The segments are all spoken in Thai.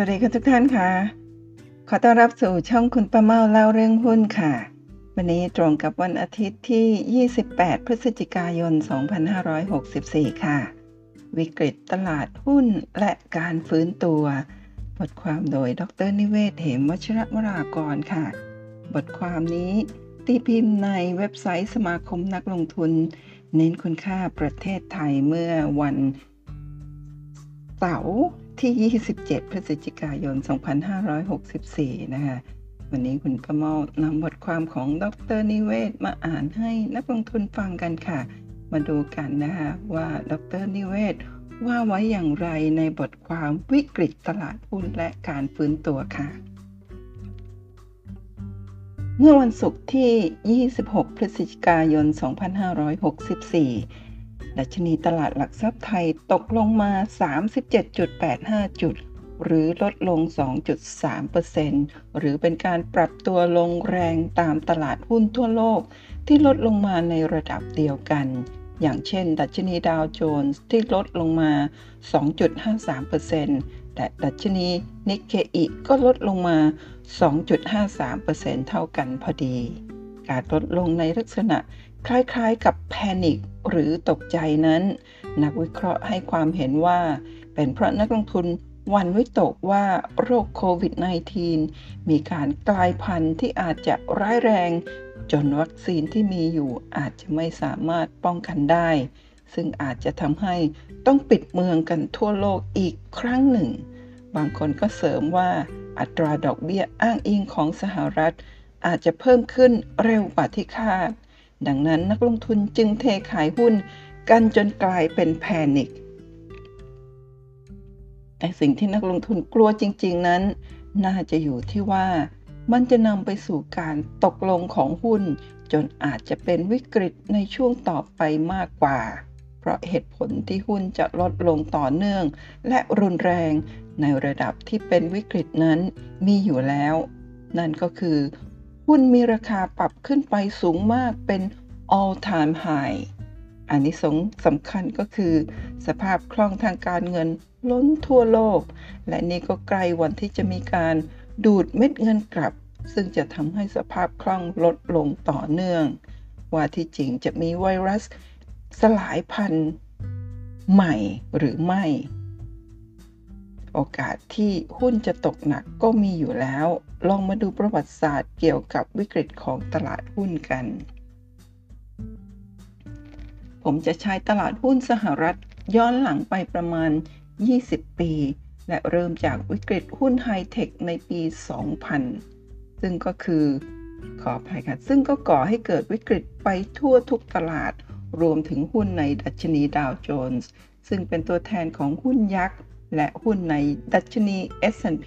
วัสดีคุณทุกท่านค่ะ ขอต้อนรับสู่ช่องคุณป้าเมาเล่าเรื่องหุ้นค่ะ วันนี้ตรงกับวันอาทิตย์ที่ 28 พฤศจิกายน 2564 ค่ะ วิกฤตตลาดหุ้นและการฟื้นตัว บทความโดยดรนิเวศเหมวชระวรากรค่ะ บทความนี้ตีพิมพ์ในเว็บไซต์สมาคมนักลงทุน เน้นคุณค่าประเทศไทยเมื่อวันเสาร์ ที่ 27 พฤศจิกายน 2564 นะคะ วันนี้คุณประเมานำบทความของดรนิเวศมาอ่านให้นักลงทุนฟังกันค่ะ มาดูกันนะคะว่าดรนิเวศว่าไว้อย่างไรในบทความวิกฤตตลาดหุ้นและการฟื้นตัวค่ะ เมื่อวันศุกร์ที่ 26 พฤศจิกายน 2564 ดัชนีตลาดหลักทรัพย์ไทยตกลงมา 37.85 จุด หรือลดลง 2.3%หรือเป็นการปรับตัวลงแรงตามตลาดหุ้นทั่วโลก ที่ลดลงมาในระดับเดียวกัน อย่างเช่น ดัชนีดาวโจนส์ที่ลดลงมา 2.53%แต่ดัชนีนิกเกอิก็ลดลงมา 2.53%เท่ากันพอดี การลดลงในลักษณะ คล้ายๆกับแพนิคหรือตกใจนั้น นักวิเคราะห์ให้ความเห็นว่า เป็นเพราะนักลงทุนวันวิตกว่าโรคโควิด -19 มีการกลายพันธุ์ที่อาจจะร้ายแรง จนวัคซีนที่มีอยู่อาจจะไม่สามารถป้องกันได้ ซึ่งอาจจะทำให้ต้องปิดเมืองกันทั่วโลกอีกครั้งหนึ่ง บางคนก็เสริมว่าอัตราดอกเบี้ยอ้างอิงของสหรัฐ อาจจะเพิ่มขึ้นเร็วกว่าที่คาด ดังนั้นนักลงทุนจึงเทขายหุ้นกันจนกลายเป็นแพนิคแต่สิ่งที่นักลงทุนกลัวจริง ๆ นั้น น่าจะอยู่ที่ว่ามันจะนำไปสู่การตกลงของหุ้น จนอาจจะเป็นวิกฤตในช่วงต่อไปมากกว่า เพราะเหตุผลที่หุ้นจะลดลงต่อเนื่อง และรุนแรงในระดับที่เป็นวิกฤตนั้นมีอยู่แล้ว นั่นก็คือ หุ้นมีราคาปรับขึ้นไปสูงมากเป็น all time high อันนี้สงสำคัญก็คือ สภาพคล่องทางการเงินล้นทั่วโลก และนี่ก็ใกล้วันที่จะมีการดูดเม็ดเงินกลับ ซึ่งจะทำให้สภาพคล่องลดลงต่อเนื่อง ว่าที่จริงจะมีไวรัสสลายพันธุ์ใหม่หรือไม่ โอกาสที่หุ้นจะตกหนักก็มีอยู่แล้ว ลองมาดูประวัติศาสตร์เกี่ยวกับวิกฤตของตลาดหุ้นกัน ผมจะใช้ตลาดหุ้นสหรัฐย้อนหลังไปประมาณ 20 ปี และเริ่มจากวิกฤตหุ้นไฮเทคในปี 2000 ซึ่งก็คือ ขออภัยค่ะ ซึ่งก็ก่อให้เกิดวิกฤตไปทั่วทุกตลาด รวมถึงหุ้นในดัชนีดาวโจนส์ ซึ่งเป็นตัวแทนของหุ้นยักษ์ และหุ้นในดัชนี S&P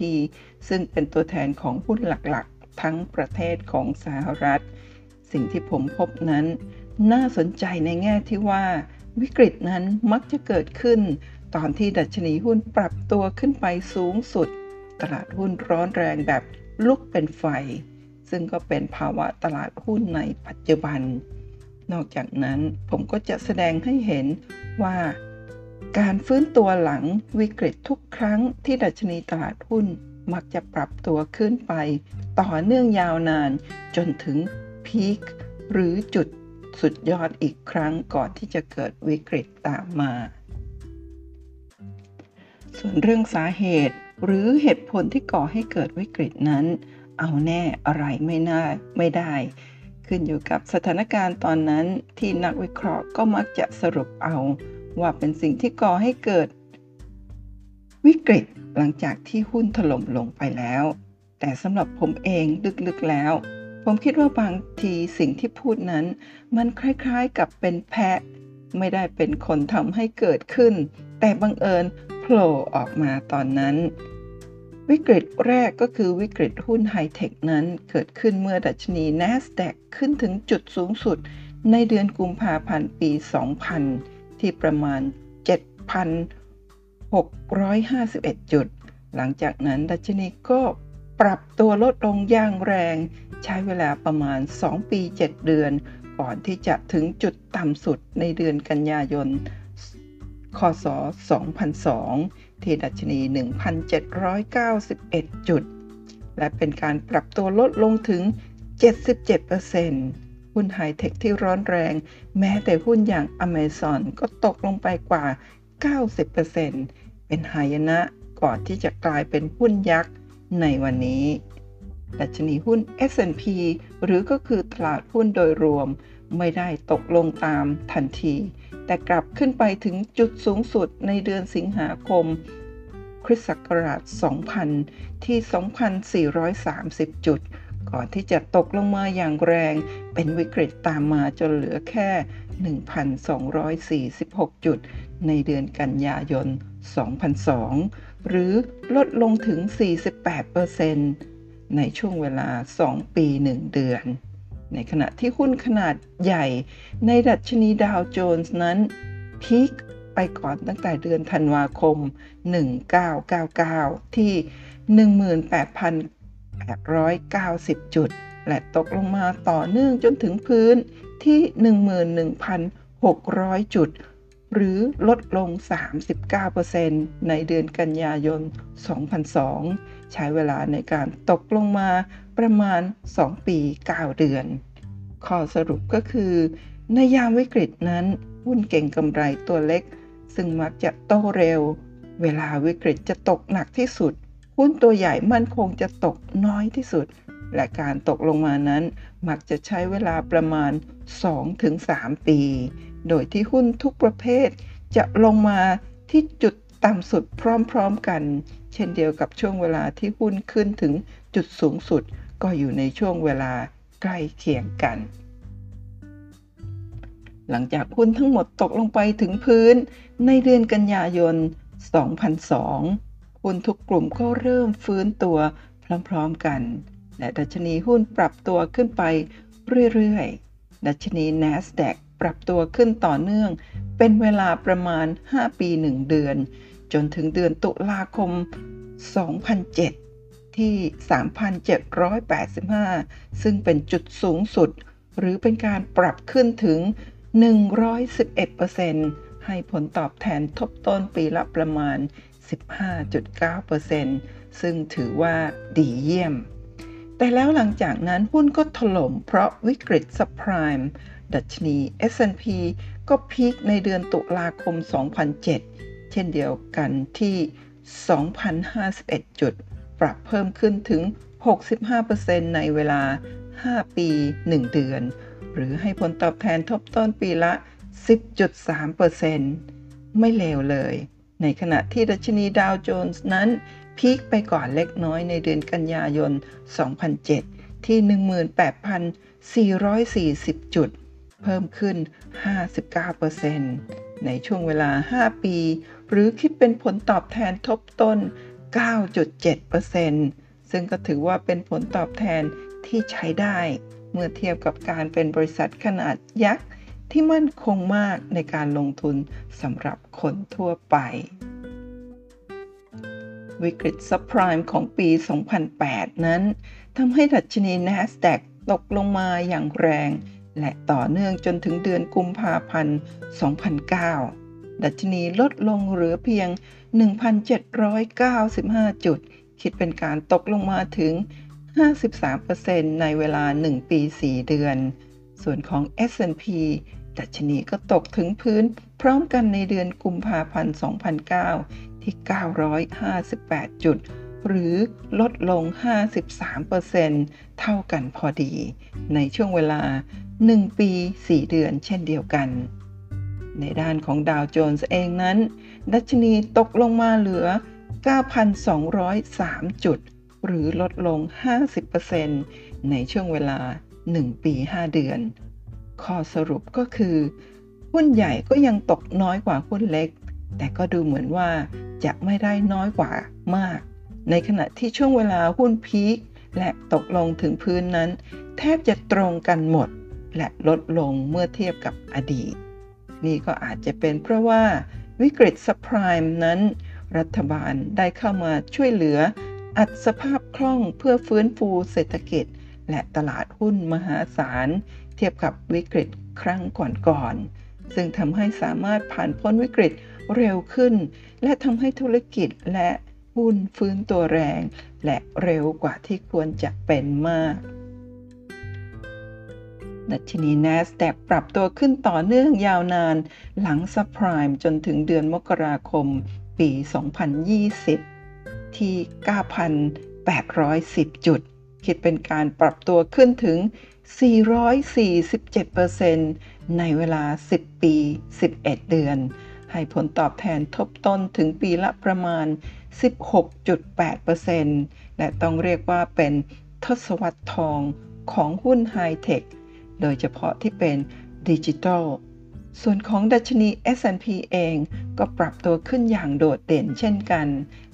ซึ่งเป็นตัวแทนของหุ้นหลักๆ ทั้งประเทศของสหรัฐ สิ่งที่ผมพบนั้น น่าสนใจในแง่ที่ว่า วิกฤตนั้นมักจะเกิดขึ้น ตอนที่ดัชนีหุ้นปรับตัวขึ้นไปสูงสุด ตลาดหุ้นร้อนแรงแบบลุกเป็นไฟ ซึ่งก็เป็นภาวะตลาดหุ้นในปัจจุบัน นอกจากนั้นผมก็จะแสดงให้เห็นว่า การฟื้นตัวหลังวิกฤตทุกครั้งที่ดัชนีตลาดหุ้นมักจะปรับตัวขึ้นไป ต่อเนื่องยาวนานจนถึงพีคหรือจุดสุดยอดอีกครั้งก่อนที่จะเกิดวิกฤตตามมา ส่วนเรื่องสาเหตุหรือเหตุผลที่ก่อให้เกิดวิกฤตนั้น เอาแน่อะไรไม่น่าไม่ได้ ขึ้นอยู่กับสถานการณ์ตอนนั้นที่นักวิเคราะห์ก็มักจะสรุปเอา ว่าเป็นสิ่งที่ก่อให้เกิด วิกฤตหลังจากที่หุ้นถล่มลงไปแล้ว แต่สำหรับผมเองลึกๆแล้ว ผมคิดว่าบางทีสิ่งที่พูดนั้น มันคล้ายๆกับเป็นแพะ ไม่ได้เป็นคนทำให้เกิดขึ้น แต่บังเอิญโผล่ออกมาตอนนั้นวิกฤตแรกก็คือวิกฤตหุ้นไฮเทคนั้นเกิดขึ้นเมื่อดัชนี NASDAQ ขึ้นถึงจุดสูงสุดในเดือนกุมภาพันธ์ปี 2000 ที่ประมาณ 7,651 จุด หลังจากนั้นดัชนีก็ปรับตัวลดลงอย่างแรง ใช้เวลาประมาณ 2 ปี 7 เดือน ก่อนที่จะถึงจุดต่ำสุดในเดือนกันยายนคศ 2002 ที่ดัชนี 1,791 จุด และเป็นการปรับตัวลดลงถึง 77% หุ้นไฮเทคที่ร้อนแรง แม้แต่หุ้นอย่าง Amazon ก็ตกลงไปกว่า 90%เป็นหายนะก่อนที่จะกลายเป็นหุ้นยักษ์ในวันนี้ดัชนีหุ้น S&P หรือก็คือตลาดหุ้นโดยรวม ไม่ได้ตกลงตามทันที แต่กลับขึ้นไปถึงจุดสูงสุดในเดือนสิงหาคม คริสต์ศักราช 2000 ที่ 2,430 จุด ก่อนที่จะตกลงมาอย่างแรง เป็นวิกฤตตามมาจนเหลือแค่ 1,246 จุด ในเดือนกันยายน 2002 หรือลดลงถึง 48%ในช่วงเวลา 2 ปี 1 เดือน ในขณะที่หุ้นขนาดใหญ่ในดัชนีดาวโจนส์นั้น พีคไปก่อนตั้งแต่เดือนธันวาคม 1999 ที่ 18,000 18,890 จุด และตกลงมาต่อเนื่องจนถึงพื้นที่ 11,600 จุด หรือลดลง 39%ในเดือนกันยายน 2002 ใช้เวลาในการตกลงมาประมาณ 2 ปี 9 เดือน ข้อสรุปก็คือ ในยามวิกฤตนั้น หุ้นเก่งกำไรตัวเล็ก ซึ่งมักจะโตเร็ว เวลาวิกฤตจะตกหนักที่สุด หุ้นตัวใหญ่มั่นคงจะตกน้อยที่สุด และการตกลงมานั้น มักจะใช้เวลาประมาณ 2-3 ปี โดยที่หุ้นทุกประเภท จะลงมาที่จุดต่ำสุดพร้อมๆกัน เช่นเดียวกับช่วงเวลาที่หุ้นขึ้นถึงจุดสูงสุด ก็อยู่ในช่วงเวลาใกล้เคียงกัน หลังจากหุ้นทั้งหมดตกลงไปถึงพื้นในเดือนกันยายน 2002 หุ้นทุกกลุ่มก็เริ่มฟื้นตัวพร้อมๆกัน และดัชนีหุ้นปรับตัวขึ้นไปเรื่อยๆ ดัชนี NASDAQ ปรับตัวขึ้นต่อเนื่อง เป็นเวลาประมาณ 5 ปี 1 เดือน จนถึงเดือนตุลาคม 2007 ที่ 3,785 ซึ่งเป็นจุดสูงสุด หรือเป็นการปรับขึ้นถึง 111%ให้ผลตอบแทนทบต้นปีละประมาณ 15.9%ซึ่งถือว่าดีเยี่ยม แต่แล้วหลังจากนั้นหุ้นก็ถล่มเพราะวิกฤตซับไพรม์ดัชนี S&P ก็พีคในเดือนตุลาคม 2007 เช่นเดียวกันที่ 2,051 จุด ปรับเพิ่มขึ้นถึง 65%ในเวลา 5 ปี 1 เดือน หรือให้ผลตอบแทนทบต้นปีละ 10.3%ไม่เลวเลย ในขณะที่ดัชนีดาวโจนส์นั้นพีคไปก่อนเล็กน้อยในเดือนกันยายน 2007 ที่ 18,440 จุด เพิ่มขึ้น 59%ในช่วงเวลา 5 ปี หรือคิดเป็นผลตอบแทนทบต้น 9.7%ซึ่งก็ถือว่าเป็นผลตอบแทนที่ใช้ได้ เมื่อเทียบกับการเป็นบริษัทขนาดยักษ์ ที่มั่นคงมากในการลงทุนสำหรับคนทั่วไป วิกฤตซับไพรม์ของปี 2008 นั้นทำให้ดัชนี NASDAQ ตกลงมาอย่างแรง และต่อเนื่องจนถึงเดือนกุมภาพันธ์ 2009 ดัชนีลดลงเหลือเพียง 1,795 จุด คิดเป็นการตกลงมาถึง 53%ในเวลา 1 ปี 4 เดือน ส่วนของ S&P ดัชนีก็ตกถึงพื้นพร้อมกันในเดือนกุมภาพันธ์ 2009 ที่ 958 จุด หรือลดลง 53%เท่ากันพอดี ในช่วงเวลา 1 ปี 4 เดือนเช่นเดียวกัน ในด้านของดาวโจนส์เองนั้น ดัชนีตกลงมาเหลือ 9,203 จุด หรือลดลง 50%ในช่วงเวลา 1 ปี 5 เดือน ข้อสรุปก็คือ หุ้นใหญ่ก็ยังตกน้อยกว่าหุ้นเล็ก แต่ก็ดูเหมือนว่าจะไม่ได้น้อยกว่ามาก ในขณะที่ช่วงเวลาหุ้นพีคและตกลงถึงพื้นนั้น แทบจะตรงกันหมด และลดลงเมื่อเทียบกับอดีต นี่ก็อาจจะเป็นเพราะว่าวิกฤตซับไพรม์นั้น รัฐบาลได้เข้ามาช่วยเหลืออัดสภาพคล่องเพื่อฟื้นฟูเศรษฐกิจ และตลาดหุ้นมหาศาล เทียบกับวิกฤตครั้งก่อนๆ ซึ่งทำให้สามารถผ่านพ้นวิกฤตเร็วขึ้น และทำให้ธุรกิจและหุ้นฟื้นตัวแรง และเร็วกว่าที่ควรจะเป็นมากดัชนี NASDAQ ปรับตัวขึ้นต่อเนื่องยาวนานหลังซับไพรม์จนถึงเดือนมกราคม ปี 2020 ที่ 9,810 จุด คิดเป็นการปรับตัวขึ้นถึง 447%ในเวลา 10 ปี 11 เดือน ให้ผลตอบแทนทบต้นถึงปีละประมาณ 16.8%และต้องเรียกว่าเป็นทศวรรษทองของหุ้นไฮเทค โดยเฉพาะที่เป็นดิจิทัล ส่วนของดัชนี S&P เองก็ปรับตัวขึ้นอย่างโดดเด่นเช่นกัน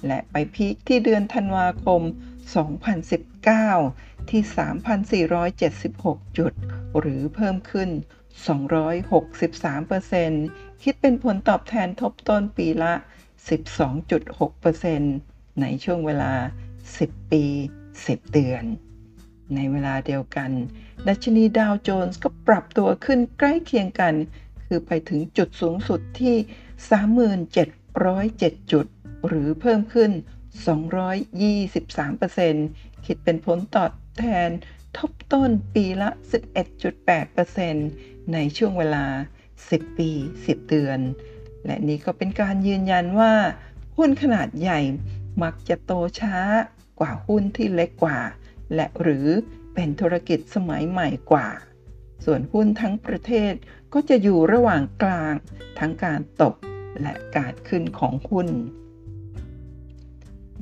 และไปพีคที่เดือนธันวาคม 2010 2019 ที่ 3,476 จุด หรือเพิ่มขึ้น 263%คิดเป็นผลตอบแทนทบต้นปีละ 12.6%ในช่วงเวลา 10 ปี 10 เดือน ในเวลาเดียวกัน ดัชนีดาวโจนส์ก็ปรับตัวขึ้นใกล้เคียงกัน คือไปถึงจุดสูงสุดที่ 37,007 จุด หรือเพิ่มขึ้น 223% คิดเป็นผลตอบแทนทบต้นปีละ 11.8%ในช่วงเวลา 10 ปี 10 เดือน และนี่ก็เป็นการยืนยันว่า หุ้นขนาดใหญ่มักจะโตช้ากว่าหุ้นที่เล็กกว่า และหรือเป็นธุรกิจสมัยใหม่กว่า ส่วนหุ้นทั้งประเทศก็จะอยู่ระหว่างกลาง ทั้งการตกและการขึ้นของหุ้น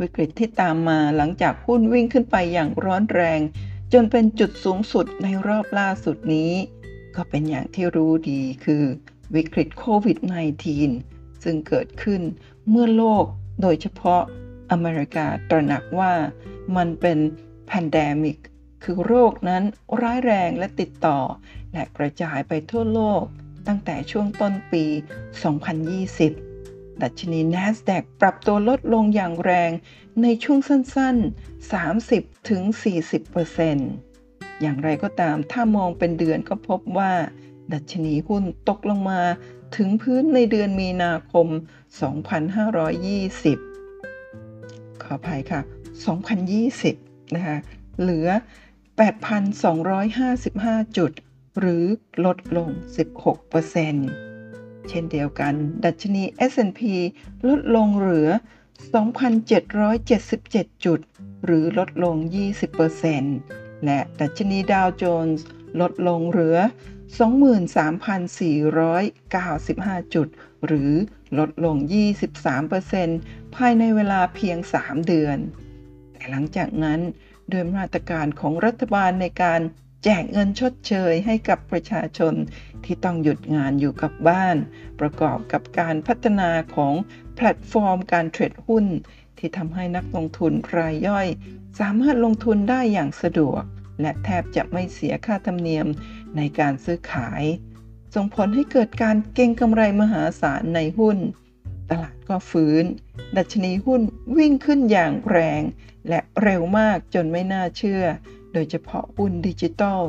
วิกฤตที่ตามมาหลังจากหุ้นวิ่งขึ้นไปอย่างร้อนแรง จนเป็นจุดสูงสุดในรอบล่าสุดนี้ ก็เป็นอย่างที่รู้ดีคือวิกฤตโควิด -19 ซึ่งเกิดขึ้นเมื่อโลกโดยเฉพาะอเมริกาตระหนักว่ามันเป็น pandemic คือโรคนั้นร้ายแรงและติดต่อ และกระจายไปทั่วโลกตั้งแต่ช่วงต้นปี 2020 ดัชนี NASDAQ ปรับตัวลดลงอย่างแรงในช่วงสั้นๆ 30-40%อย่างไรก็ตามถ้ามองเป็นเดือนก็พบว่า ดัชนีหุ้นตกลงมาถึงพื้นในเดือนมีนาคม 2520 ขออภัยค่ะ 2020 นะคะ เหลือ 8,255 จุด หรือลดลง 16% เช่นเดียวกัน ดัชนี S&P ลดลงเหลือ 2,777 จุด หรือลดลง 20%และดัชนีดาวโจนส์ลดลงเหลือ 23,495 จุด หรือลดลง 23%ภายในเวลาเพียง 3 เดือน แต่หลังจากนั้นด้วยมาตรการของรัฐบาลในการแจกเงินชดเชยให้กับประชาชน ที่ต้องหยุดงานอยู่กับบ้าน ประกอบกับการพัฒนาของแพลตฟอร์มการเทรดหุ้น ที่ทำให้นักลงทุนรายย่อย สามารถลงทุนได้อย่างสะดวก และแทบจะไม่เสียค่าธรรมเนียมในการซื้อขาย ส่งผลให้เกิดการเก็งกำไรมหาศาลในหุ้น ตลาดก็ฟื้น ดัชนีหุ้นวิ่งขึ้นอย่างแรง และเร็วมากจนไม่น่าเชื่อ โดยเฉพาะหุ้นดิจิทัล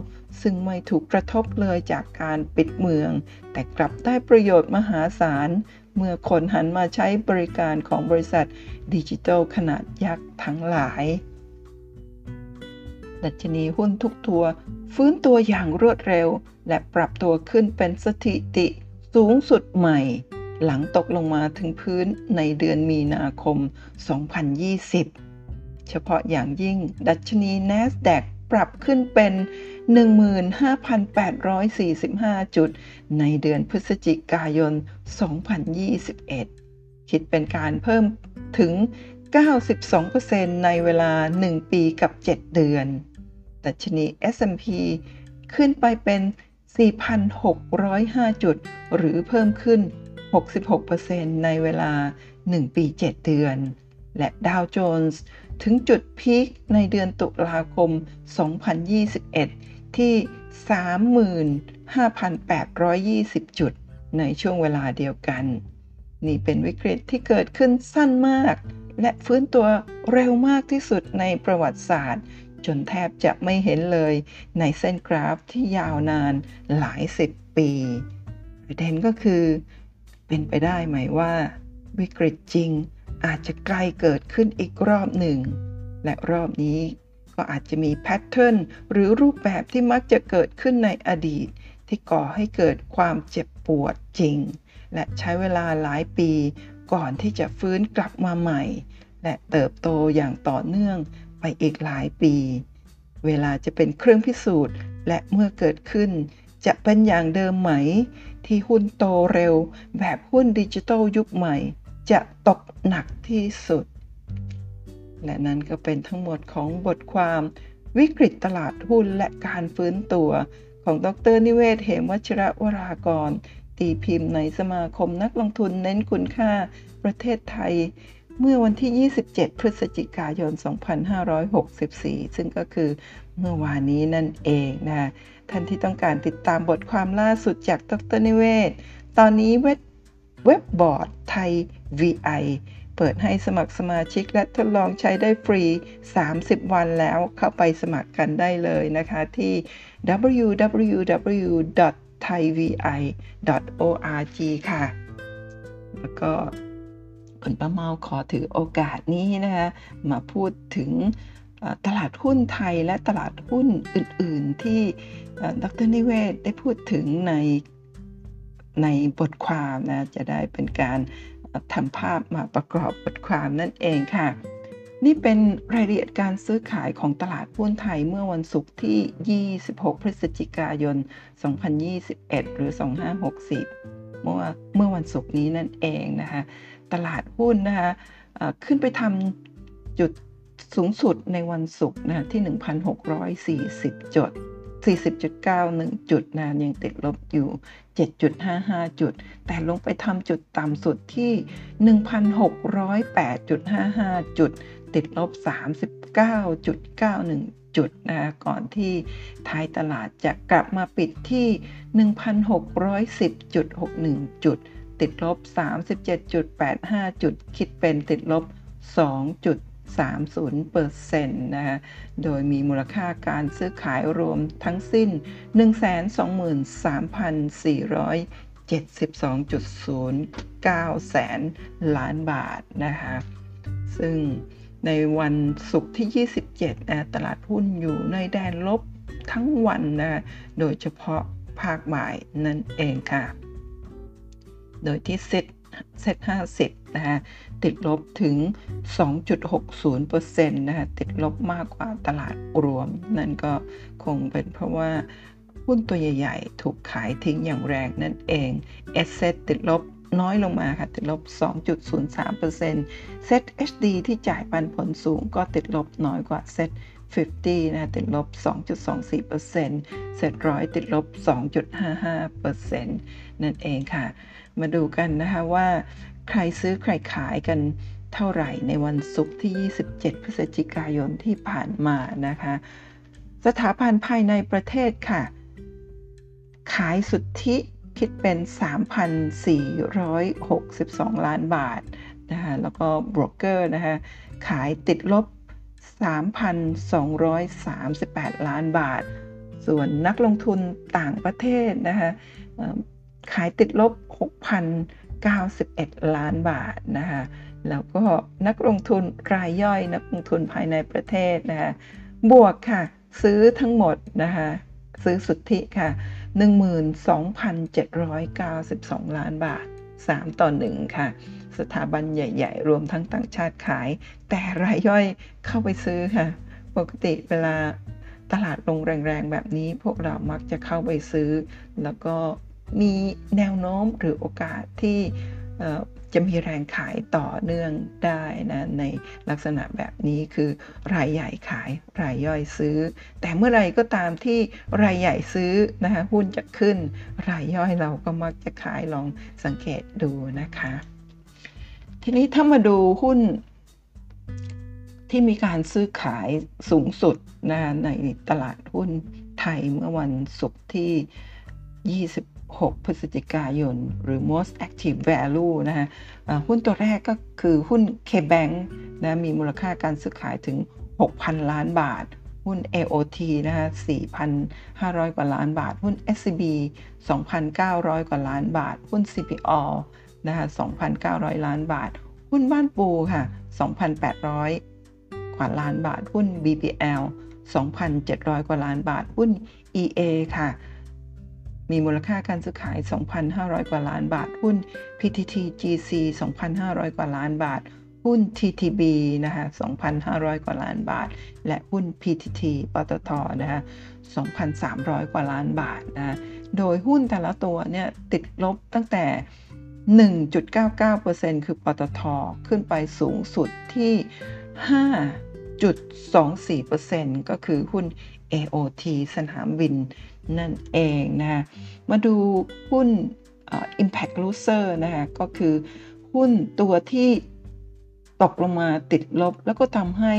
ซึ่งไม่ถูกกระทบเลยจากการปิดเมือง แต่กลับได้ประโยชน์มหาศาล เมื่อคนหันมาใช้บริการของบริษัทดิจิทัลขนาดยักษ์ทั้งหลาย ดัชนีหุ้นทุกตัว ฟื้นตัวอย่างรวดเร็ว และปรับตัวขึ้นเป็นสถิติสูงสุดใหม่ หลังตกลงมาถึงพื้นในเดือนมีนาคม 2020เฉพาะอย่างยิ่งดัชนี NASDAQ ปรับขึ้นเป็น 15,845 จุด ในเดือนพฤศจิกายน 2021 คิดเป็นการเพิ่มถึง 92%ในเวลา 1 ปีกับ 7 เดือนดัชนี S&P ขึ้นไปเป็น 4,605 จุด หรือเพิ่มขึ้น 66%ในเวลา 1 ปี 7 เดือน และดาวโจนส์ ถึงจุดพีคในเดือนตุลาคม 2021 ที่ 35,820 จุดในช่วงเวลาเดียวกัน นี่เป็นวิกฤตที่เกิดขึ้นสั้นมาก และฟื้นตัวเร็วมากที่สุดในประวัติศาสตร์ จนแทบจะไม่เห็นเลยในเส้นกราฟที่ยาวนานหลายสิบปีประเด็นก็คือ เป็นไปได้ไหมว่า วิกฤตจริง อาจจะใกล้เกิดขึ้นอีกรอบหนึ่ง และรอบนี้ก็อาจจะมีแพทเทิร์นหรือรูปแบบที่มักจะเกิดขึ้นในอดีต ที่ก่อให้เกิดความเจ็บปวดจริง และใช้เวลาหลายปีก่อนที่จะฟื้นกลับมาใหม่ และเติบโตอย่างต่อเนื่องไปอีกหลายปี เวลาจะเป็นเครื่องพิสูจน์ และเมื่อเกิดขึ้น จะเป็นอย่างเดิมไหม ที่หุ้นโตเร็ว แบบหุ้นดิจิทัลยุคใหม่ จะตกหนักที่สุด และนั่นก็เป็นทั้งหมดของบทความวิกฤตตลาดหุ้นและการฟื้นตัว ของดรนิเวศเหมวัชระวรากร ตีพิมพ์ในสมาคมนักลงทุนเน้นคุณค่าประเทศไทย เมื่อวันที่ 27 พฤศจิกายน 2564 ซึ่งก็คือเมื่อวานนี้นั่นเองนะท่านที่ต้องการติดตามบทความล่าสุดจากดรนิเวศ ตอนนี้เว็บ เว็บบอร์ดไทย VI เปิดให้สมัครสมาชิกและทดลองใช้ได้ฟรี 30 วันแล้วเข้าไปสมัครกันได้เลยนะคะที่ www.thaivi.org ค่ะ แล้วก็คุณป้าเมาขอถือโอกาสนี้นะคะมาพูดถึงตลาดหุ้นไทยและตลาดหุ้นอื่น ๆ ที่ดรนิเวศได้พูดถึงใน ในบทความนะ จะได้เป็นการทำภาพมาประกอบบทความนั่นเองค่ะ นี่เป็นรายละเอียดการซื้อขายของตลาดหุ้นไทยเมื่อวันศุกร์ที่ 26 พฤศจิกายน 2021 หรือ 2560เมื่อเมื่อวันศุกร์นี้นั่นเองนะคะ ตลาดหุ้นนะคะขึ้นไปทำจุดสูงสุดในวันศุกร์นะที่ 1,640 จุด 40.91 จุดนะยังติดลบอยู่ 7.55 จุด แต่ลงไปทำจุดต่ำสุดที่ 1,608.55 จุด ติดลบ 39.91จุดนะก่อนที่ท้ายตลาดจะกลับมาปิดที่ 1,610.61 จุด ติดลบ 37.85 จุด คิดเป็นติดลบ 2.7 30%นะคะโดยมีมูลค่าการซื้อขายรวมทั้งสิ้น 123,472.09 แสนล้านบาทนะคะซึ่งในวันศุกร์ที่ 27นะตลาดหุ้นอยู่ในแดนลบทั้งวันนะโดยเฉพาะภาคบ่ายนั่นเองค่ะ โดยที่ SET SET50 นะคะติดลบถึง 2.60%นะคะติดลบมากกว่าตลาดรวม นั่นก็คงเป็นเพราะว่าหุ้นตัวใหญ่ ๆ ถูกขายทิ้งอย่างแรงนั่นเอง sSET ติดลบน้อยลงมาค่ะ ติดลบ 2.03% SETHD ที่จ่ายปันผลสูงก็ติดลบน้อยกว่าเซต 50 นะติดลบ 2.24%เสร็จร้อยติดลบ 2.55%นั่นเองค่ะ มาดูกันนะคะว่า ใครซื้อใครขายกันเท่าไหร่ในวันศุกร์ที่ 27 พฤศจิกายนที่ผ่านมานะคะ สถาบันภายในประเทศค่ะ ขายสุทธิคิดเป็น 3,462 ล้านบาทนะคะแล้วก็บรกเกอร์นะคะขายติดลบ 3,238 ล้านบาท ส่วนนักลงทุนต่างประเทศนะคะขายติดลบ 6,091 ล้านบาทนะคะแล้วก็นักลงทุนรายย่อยนักลงทุนภายในประเทศนะคะบวกค่ะ ซื้อทั้งหมดนะคะซื้อสุทธิค่ะ 12,792 ล้านบาท 3 ต่อ 1 ค่ะ สถาบันใหญ่ ๆ รวมทั้งต่างชาติขาย แต่รายย่อยเข้าไปซื้อค่ะ ปกติเวลาตลาดลงแรงๆ แบบนี้พวกเรามักจะเข้าไปซื้อ แล้วก็มีแนวโน้มหรือโอกาสที่จะมีแรงขายต่อเนื่องได้นะในลักษณะแบบนี้คือรายใหญ่ขายรายย่อยซื้อ แต่เมื่อไรก็ตามที่รายใหญ่ซื้อนะคะหุ้นจะขึ้น รายย่อยเราก็มักจะขายลองสังเกตดูนะคะ ทีนี้ถ้ามาดูหุ้นที่มีการซื้อขายสูงสุดนะในตลาดหุ้นไทยเมื่อวันศุกร์ที่ 26 พฤศจิกายน หรือ most active value นะฮะหุ้นตัวแรกก็คือหุ้น K-Bank นะมีมูลค่าการซื้อขายถึง 6,000 ล้านบาท หุ้น AOT นะฮะ 4,500 กว่าล้านบาท หุ้น SCB 2,900 กว่าล้านบาท หุ้น CPO นะคะ2,900 ล้านบาท หุ้นบ้านปูค่ะ 2,800 กว่าล้านบาท หุ้น BPL 2,700 กว่าล้านบาท หุ้น EA ค่ะ มีมูลค่าการซื้อขาย 2,500 กว่าล้านบาท หุ้น PTT GC 2,500 กว่าล้านบาท หุ้น TTB นะคะ 2,500 กว่าล้านบาท และหุ้น PTT ปตท นะคะ 2,300 กว่าล้านบาทนะ โดยหุ้นแต่ละตัวเนี่ยติดลบตั้งแต่ 1.99%คือปตทขึ้นไปสูงสุดที่ 5.24%ก็คือหุ้น AOT สนามบินนั่นเองนะมาดูหุ้น Impact Loser นะคะก็คือหุ้นตัวที่ตกลงมาติดลบ แล้วก็ทำให้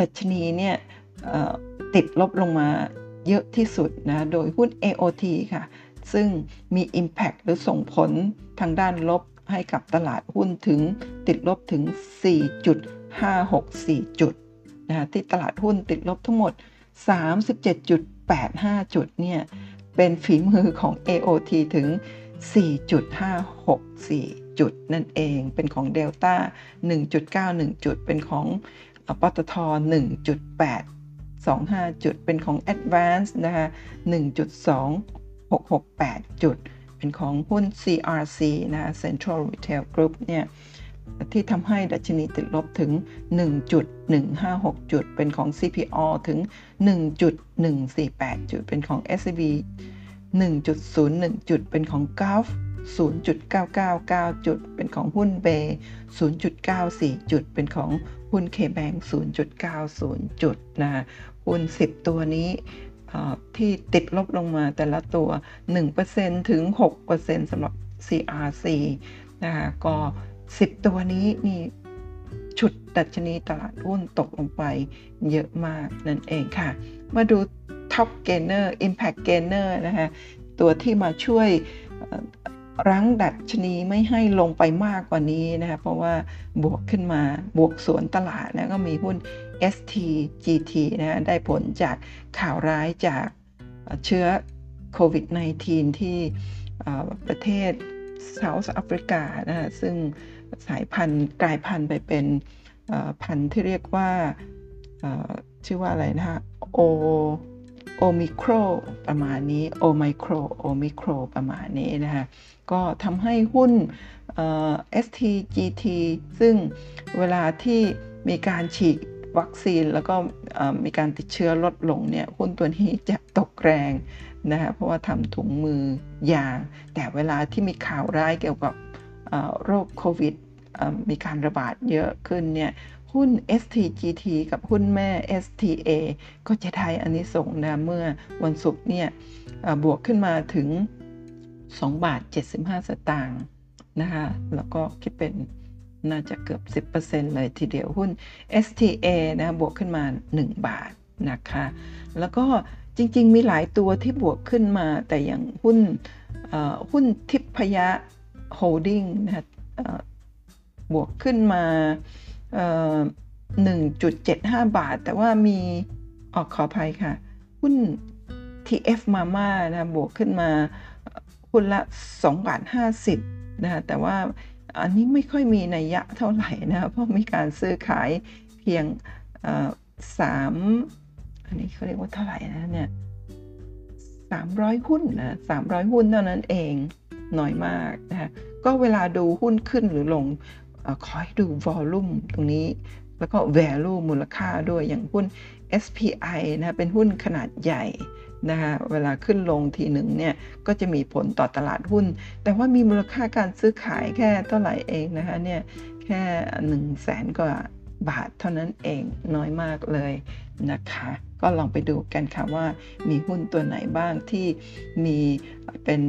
ดัชนีเนี่ยติดลบลงมาเยอะที่สุดนะ โดยหุ้น AOT ค่ะ ซึ่งมี Impact หรือส่งผลทางด้านลบให้กับตลาดหุ้นถึงติดลบถึง 4.564 จุดนะที่ตลาดหุ้นติดลบทั้งหมด 37.85 จุดเนี่ยเป็นฝีมือของ AOT ถึง 4.564 จุดนั่นเอง เป็นของ Delta 1.91 จุด เป็นของปตท 1.825 จุด เป็นของ Advance นะคะ1.2 668 จุด เป็นของหุ้น CRC นะ Central Retail Group เนี่ยที่ทำให้ดัชนีติดลบถึง 1.156 จุด เป็นของ CPO ถึง 1.148 จุด เป็นของ SCB 1.01 จุด เป็นของ Gulf 0.999 จุด เป็นของหุ้นเบย์0.94 จุด เป็นของหุ้น KBank 0.90 จุดนะหุ้น 10 ตัวนี้ ที่ติดลบลงมาแต่ละตัว 1%ถึง 6%สำหรับ CRC นะคะก็ 10 ตัวนี้นี่ฉุดดัชนีตลาดหุ้นตกลงไปเยอะมากนั่นเองค่ะ มาดู Top Gainer Impact Gainer นะคะตัวที่มาช่วย รั้งดัชนีไม่ให้ลงไปมากกว่านี้นะคะเพราะว่าบวกขึ้นมาบวกสวนตลาดนะก็มีหุ้น STGT นะได้ผลจากข่าวร้ายจากเชื้อโควิด -19 ที่ประเทศเซาท์แอฟริกานะซึ่งสายพันธุ์กลายพันธุ์ไปเป็นพันธุ์ที่เรียกว่าชื่อว่าอะไรนะคะโอโอมิโครประมาณนี้โอไมโครโอมิโครประมาณนี้นะคะ ก็ทำให้หุ้น STGT ซึ่งเวลาที่มีการฉีดวัคซีนแล้วก็มีการติดเชื้อลดลงเนี่ยหุ้นตัวนี้จะตกแรงนะคะเพราะว่าทำถุงมือยาง แต่เวลาที่มีข่าวร้ายเกี่ยวกับโรคโควิดมีการระบาดเยอะขึ้นเนี่ยหุ้น STGT กับหุ้นแม่ STA ก็จะได้อันนี้ส่งนะเมื่อวันศุกร์เนี่ยบวกขึ้นมาถึง 2 บาท 75 สตางค์นะคะ แล้วก็คิดเป็นน่าจะเกือบ 10%เลยทีเดียวหุ้น STA นะบวกขึ้นมา 1 บาทนะคะ แล้วก็จริง ๆ มีหลายตัวที่บวกขึ้นมาแต่อย่างหุ้นหุ้นทิพยะโฮลดิ้งนะบวกขึ้นมา 1.75 บาท แต่ว่ามีออกขออภัยค่ะ หุ้น TF Mama นะบวกขึ้นมา หุ้นละ2บาท50นะคะแต่ว่าอันนี้ไม่ค่อยมีนัยยะเท่าไหร่นะเพราะมีการซื้อขายเพียงสามอันนี้เขาเรียกว่าเท่าไหร่นะเนี่ยสามร้อยหุ้นนะสามร้อยหุ้นเท่านั้นเองน้อยมากนะคะก็เวลาดูหุ้นขึ้นหรือลงคอยดู volume ตรงนี้ แล้วก็ value มูลค่าด้วยอย่างหุ้น SPI นะเป็นหุ้นขนาดใหญ่ นะคะเวลาขึ้นลงทีหนึ่งเนี่ยก็จะมีผลต่อตลาดหุ้น แต่ว่ามีมูลค่าการซื้อขายแค่เท่าไหร่เองนะคะเนี่ยแค่1นึ่งแสนกว่าบาทเท่านั้นเองน้อยมากเลยนะคะ ก็ลองไปดูกันค่ะว่ามีหุ้นตัวไหนบ้างที่มีเป็น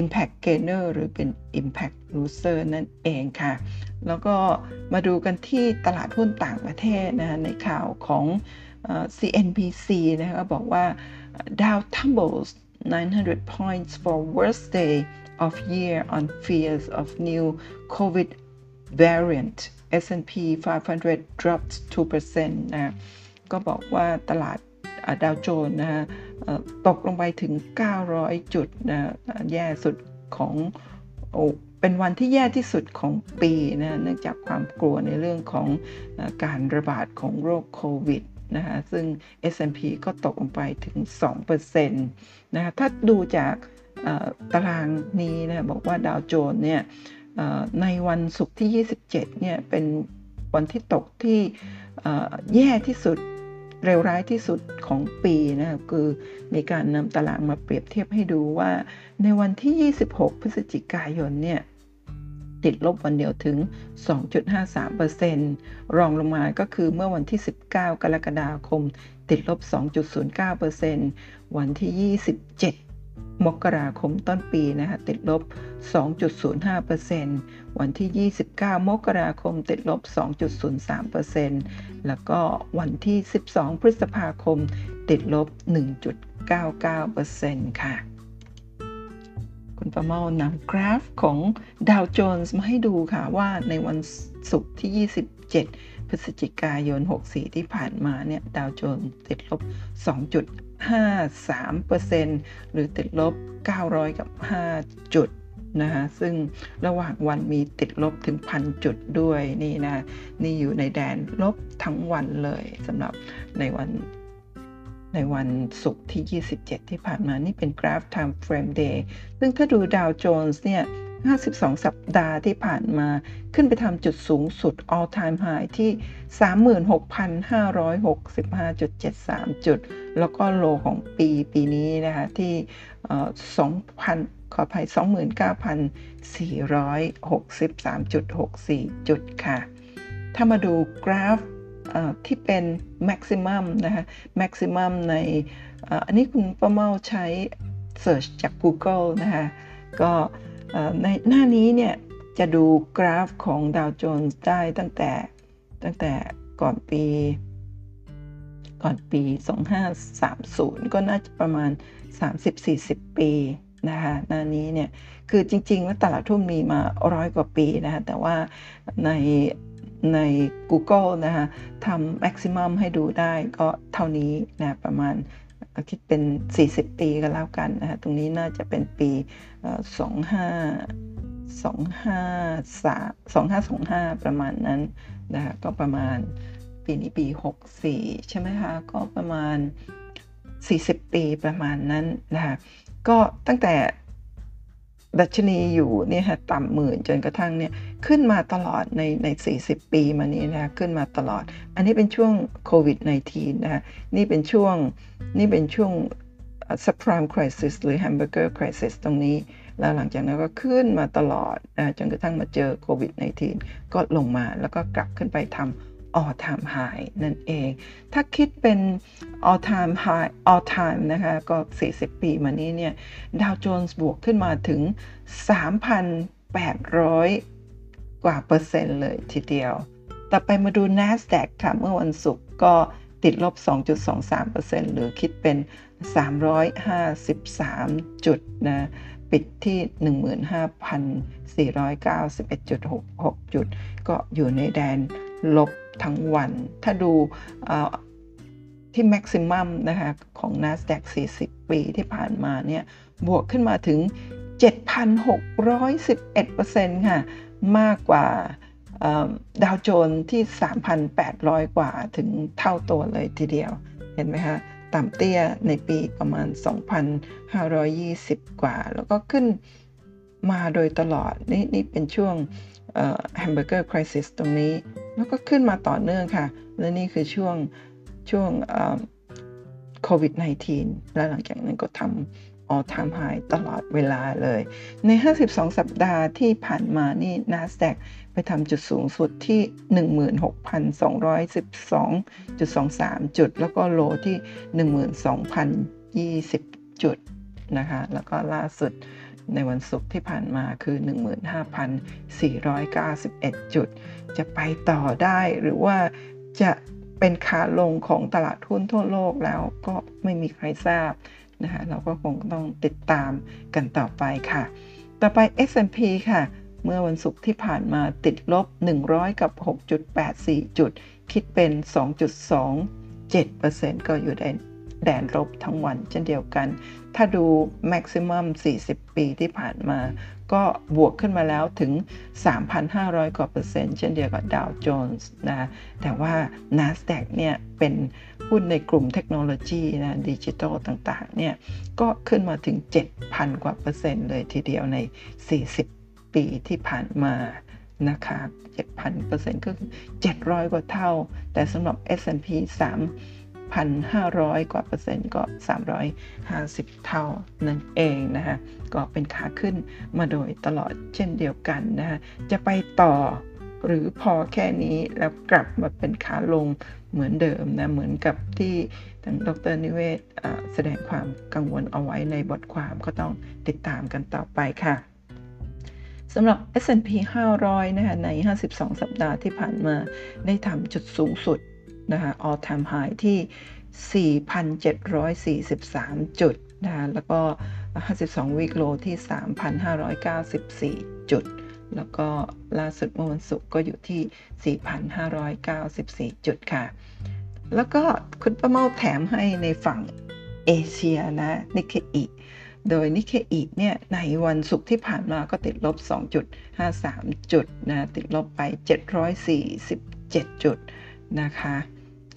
Impact Gainer หรือเป็น Impact Loser นั่นเองค่ะ แล้วก็มาดูกันที่ตลาดหุ้นต่างประเทศนะในข่าวของ CNBC นะคะบอกว่า Dow tumbles 900 points for worst day of year on fears of new COVID variant S&P 500 dropped 2%นะก็บอกว่าตลาดดาวโจนนะตกลงไปถึง 900 จุดนะแย่สุดของเป็นวันที่แย่ที่สุดของปีนะเนื่องจากความกลัวในเรื่องของการระบาดของโรคโควิด นะคะซึ่ง S&P ก็ตกลงไปถึง 2%นะคะถ้าดูจากตารางนี้นะบอกว่าดาวโจนส์เนี่ยในวันศุกร์ที่ 27 เนี่ยเป็นวันที่ตกที่แย่ที่สุดเร็วร้ายที่สุดของปีนะครับคือมีการนำตารางมาเปรียบเทียบให้ดูว่า ในวันที่ 26 พฤศจิกายนเนี่ย ติดลบวันเดียวถึง 2.53%รองลงมาก็คือเมื่อวันที่ 19 กรกฎาคม ติดลบ 2.09%วันที่ 27 มกราคมต้นปีนะคะติดลบ 2.05%วันที่ 29 มกราคม ติดลบ 2.03%แล้วก็วันที่ 12 พฤษภาคม ติดลบ 1.99%ค่ะ คุณประเมานำกราฟของดาวโจนส์มาให้ดูค่ะว่าในวันศุกร์ที่ 27 พฤศจิกายน 64 ที่ผ่านมาเนี่ยดาวโจนส์ติดลบ 2.53%หรือติดลบ 900 กับ 5 จุดนะคะซึ่งระหว่างวันมีติดลบถึงพันจุดด้วยนี่นะนี่อยู่ในแดนลบทั้งวันเลยสำหรับในวัน ในวันศุกร์ที่ 27 ที่ผ่านมานี่เป็นกราฟ time frame day ซึ่งถ้าดูดาวโจนส์เนี่ย 52 สัปดาห์ที่ผ่านมาขึ้นไปทำจุดสูงสุด all time high ที่ 36,565.73 จุด แล้วก็โลของปีปีนี้นะคะ ที่ 2,000 ขออภัย 29,463.64 จุดค่ะ ถ้ามาดูกราฟ ที่เป็น maximum นะคะ maximum ในอันนี้คุณป้าเมาใช้ search จาก Google นะคะก็ในหน้านี้เนี่ยจะดูกราฟของดาวโจนส์ได้ตั้งแต่ตั้งแต่ก่อนปี ก่อนปี 2530 ก็น่าจะประมาณ 30-40 ปีนะคะหน้านี้เนี่ยคือจริงๆแล้วตลาดทุนมีมาร้อยกว่าปีนะคะแต่ว่าใน ใน Google นะคะทำ maximum ให้ดูได้ก็เท่านี้นะประมาณคิดเป็น 40 ปีก็แล้วกันนะฮะตรงนี้น่าจะเป็นปี 25 25 2525 ประมาณนั้นนะคะก็ประมาณปีนี้ปี 64 ใช่ไหมคะ ก็ประมาณ 40 ปีประมาณนั้นนะคะก็ตั้งแต่ดัชนีอยู่เนี่ยฮะต่ำหมื่นจนกระทั่งเนี่ย ขึ้นมาตลอดในใน 40 ปีมานี้นะขึ้นมาตลอด อันนี้เป็นช่วงโควิด -19 นะนี่เป็นช่วงนี่เป็นช่วง subprime crisis หรือ hamburger crisis ตรงนี้ แล้วหลังจากนั้นก็ขึ้นมาตลอดนะจนกระทั่งมาเจอโควิด -19 ก็ลงมาแล้วก็กลับขึ้นไปทำ all time high นั่นเอง ถ้าคิดเป็น all time high all time นะคะก็ 40 ปีมานี้เนี่ยดาวโจนส์บวกขึ้นมาถึง 3,800 กว่าเปอร์เซ็นต์เลยทีเดียว ต่อไปมาดู NASDAQ ค่ะ เมื่อวันศุกร์ก็ติดลบ 2.23%หรือคิดเป็น 353 จุดนะ ปิดที่ 15,491.66 จุด ก็อยู่ในแดนลบทั้งวัน ถ้าดูที่แม็กซิมัมนะคะของ NASDAQ 40 ปีที่ผ่านมาเนี่ย บวกขึ้นมาถึง 7,611%ค่ะ มากกว่าดาวโจนที่ 3,800 กว่าถึงเท่าตัวเลยทีเดียว เห็นไหมคะต่ำเตี้ยในปีประมาณ 2,520 กว่า แล้วก็ขึ้นมาโดยตลอด นี่นี่เป็นช่วงแฮมเบอร์เกอร์คริสิสตรงนี้ แล้วก็ขึ้นมาต่อเนื่องค่ะ และนี่คือช่วงช่วงโควิด -19 แล้วหลังจากนั้นก็ทำ all time high ตลอดเวลาเลย ใน 52 สัปดาห์ที่ผ่านมานี่ NASDAQ ไปทำจุดสูงสุดที่ 16,212.23 จุด แล้วก็โลที่ 12,020 จุดนะคะ แล้วก็ล่าสุดในวันศุกร์ที่ผ่านมาคือ 15,491 จุด จะไปต่อได้หรือว่าจะเป็นขาลงของตลาดทุนทั่วโลกแล้วก็ไม่มีใครทราบ นะคะเราก็คงต้องติดตามกันต่อไปค่ะ ต่อไป S&P ค่ะ เมื่อวันศุกร์ที่ผ่านมาติดลบ 100 กับ 6.84 จุด คิดเป็น 2.27%ก็อยู่ใน แดนลบทั้งวันเช่นเดียวกัน ถ้าดู maximum 40 ปีที่ผ่านมา ก็บวกขึ้นมาแล้วถึง 3,500 กว่าเปอร์เซ็นต์เช่นเดียวกับดาวโจนส์นะ แต่ว่า NASDAQ เนี่ยเป็นหุ้นในกลุ่มเทคโนโลยีนะดิจิทัลต่างๆเนี่ยก็ขึ้นมาถึง 7,000 กว่าเปอร์เซ็นต์เลยทีเดียวใน 40 ปีที่ผ่านมานะคะ7,000%ก็คือ 700 กว่าเท่า แต่สำหรับ S&P 3,500 กว่าเปอร์เซ็นต์ก็ 350 เท่านั่นเองนะคะก็เป็นขาขึ้นมาโดยตลอดเช่นเดียวกันนะคะจะไปต่อหรือพอแค่นี้แล้วกลับมาเป็นขาลงเหมือนเดิมนะเหมือนกับที่ทางดรนิเวศแสดงความกังวลเอาไว้ในบทความก็ต้องติดตามกันต่อไปค่ะสำหรับ S&P 500 นะคะใน 52 สัปดาห์ที่ผ่านมาได้ทำจุดสูงสุด นะคะ all time high ที่ 4,743 จุดนะคะแล้วก็ 52 week low ที่ 3,594 จุด แล้วก็ล่าสุดเมื่อวันศุกร์ก็อยู่ที่ 4,594 จุดค่ะ แล้วก็คุณประเมาแถมให้ในฝั่งเอเชียนะนิเคอิโดยนิเคอีเนี่ยในวันศุกร์ที่ผ่านมาก็ติดลบ 2.53 จุดนะติดลบไป 747 จุดนะคะ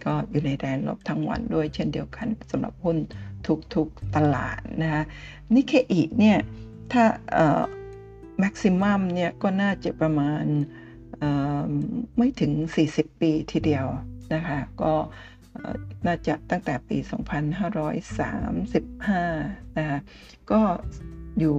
ก็อยู่ในแดนลบทั้งวันด้วยเช่นเดียวกันสำหรับหุ้นทุกๆตลาดนะคะนิเคอีเนี่ยถ้าเอ่อแม็กซิมัมเนี่ยก็น่าจะประมาณไม่ถึง 40 ปีทีเดียวนะคะก็น่าจะตั้งแต่ปี 2535 นะคะก็อยู่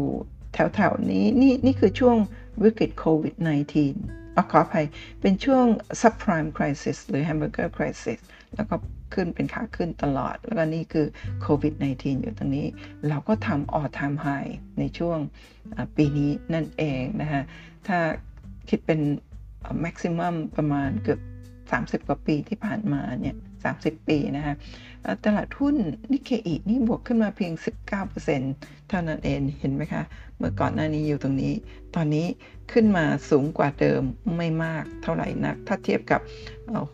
แถวๆนี้นี่นี่คือช่วงวิกฤตโควิด -19 อขออภัย เป็นช่วง subprime crisis หรือ hamburger crisis แล้วก็ขึ้นเป็นขาขึ้นตลอด แล้วก็นี่คือโควิด -19 อยู่ตรงนี้ เราก็ทำ all time high ในช่วงปีนี้นั่นเองนะฮะถ้าคิดเป็น maximum ประมาณเกือบ30 กว่าปีที่ผ่านมาเนี่ย 30 ปีนะคะตลาดหุ้นนิเคอีนี่บวกขึ้นมาเพียง 19%เท่านั้นเอง เห็นไหมคะ มื่อก่อนหน้านี้อยู่ตรงนี้ ตอนนี้ขึ้นมาสูงกว่าเดิมไม่มากเท่าไหร่นัก ถ้าเทียบกับ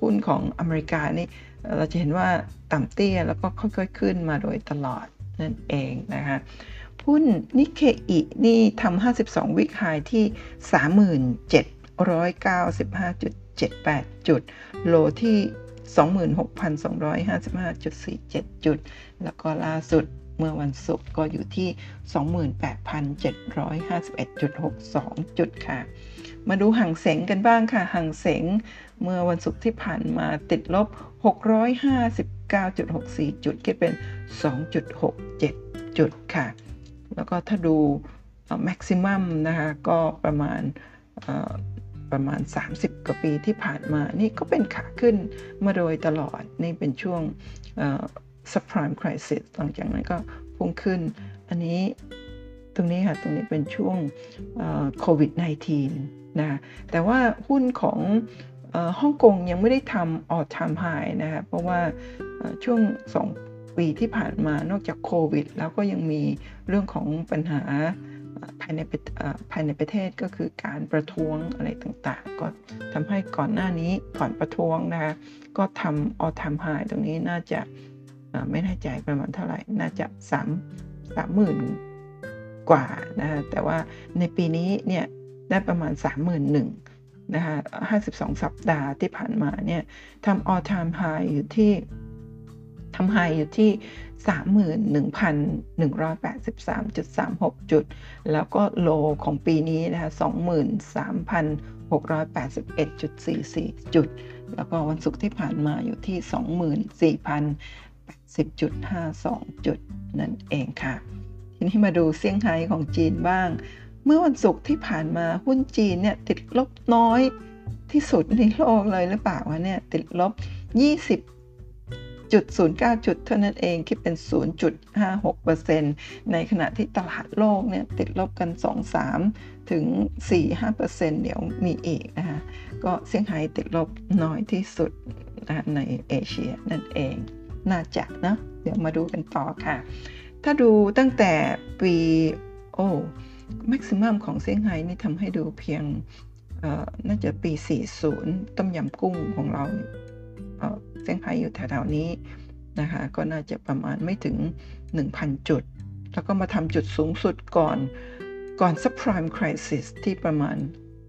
หุ้นของอเมริกานี่เราจะเห็นว่าต่ำเตี้ยแล้วก็ค่อยๆขึ้นมาโดยตลอดนั่นเองนะคะหุ้นนิเคอีนี่ทำ52 วิกไฮที่ 3795.78 จุด โลที่ 26,255.47 จุด แล้วก็ล่าสุด เมื่อวันศุกร์ก็อยู่ที่ 28,751.62 จุดค่ะ มาดูห่างเสงกันบ้างค่ะห่างเสงเมื่อวันศุกร์ที่ผ่านมาติดลบ 659.64 จุดคิดเป็น 2.67 จุดค่ะ แล้วก็ถ้าดูแม็กซิมัมนะคะก็ประมาณประมาณ 30 กว่าปีที่ผ่านมา นี่ก็เป็นขาขึ้นมาโดยตลอด นี่เป็นช่วง subprime crisis หลังจากนั้นก็พุ่งขึ้น อันนี้ตรงนี้ค่ะ ตรงนี้เป็นช่วงโควิด -19 นะ แต่ว่าหุ้นของฮ่องกงยังไม่ได้ทำ all time high นะคะ เพราะว่าช่วง 2 ปีที่ผ่านมานอกจากโควิด แล้วก็ยังมีเรื่องของปัญหาภายในภายในประเทศก็คือการประท้วงอะไรต่างๆ ก็ทำให้ก่อนหน้านี้ก่อนประท้วงนะคะก็ทำออทามไฮตรงนี้น่าจะ ไม่แน่ใจประมาณเท่าไหร่ น่าจะสามสามหมื่นกว่านะแต่ว่าในปีนี้เนี่ยได้ประมาณ 3 1 0 0 0นะคะ52 สัปดาห์ที่ผ่านมาเนี่ยทำออทามไฮอยู่ที่ทำไฮอยู่ที่ 31,183.36 จุด แล้วก็โลของปีนี้นะคะ23,681.44 จุด แล้วก็วันศุกร์ที่ผ่านมาอยู่ที่ 24,080.52 จุดนั่นเองค่ะ ทีนี้มาดูเซี่ยงไฮ้ของจีนบ้าง เมื่อวันศุกร์ที่ผ่านมาหุ้นจีนเนี่ยติดลบน้อยที่สุดในโลกเลยหรือเปล่าวะเนี่ยติดลบ 20จุด09 จุดเท่านั้นเองคิดเป็น 0.56%ในขณะที่ตลาดโลกเนี่ยติดลบกัน 2-3 ถึง 4-5%เดี๋ยวมีอีกนะคะก็เซี่ยงไฮ้ติดลบน้อยที่สุดในเอเชียนั่นเอง น่าจะนะเดี๋ยวมาดูกันต่อค่ะ ถ้าดูตั้งแต่ปีโอ้แม็กซิมัมของเซี่ยงไฮ้นี่ทำให้ดูเพียงน่าจะปี 40 ต้มยำกุ้งของเราเซี่ยงไฮ้อยู่แถวๆนี้นะคะ ก็น่าจะประมาณไม่ถึง 1,000 จุด แล้วก็มาทำจุดสูงสุดก่อนก่อน subprime crisis ที่ประมาณ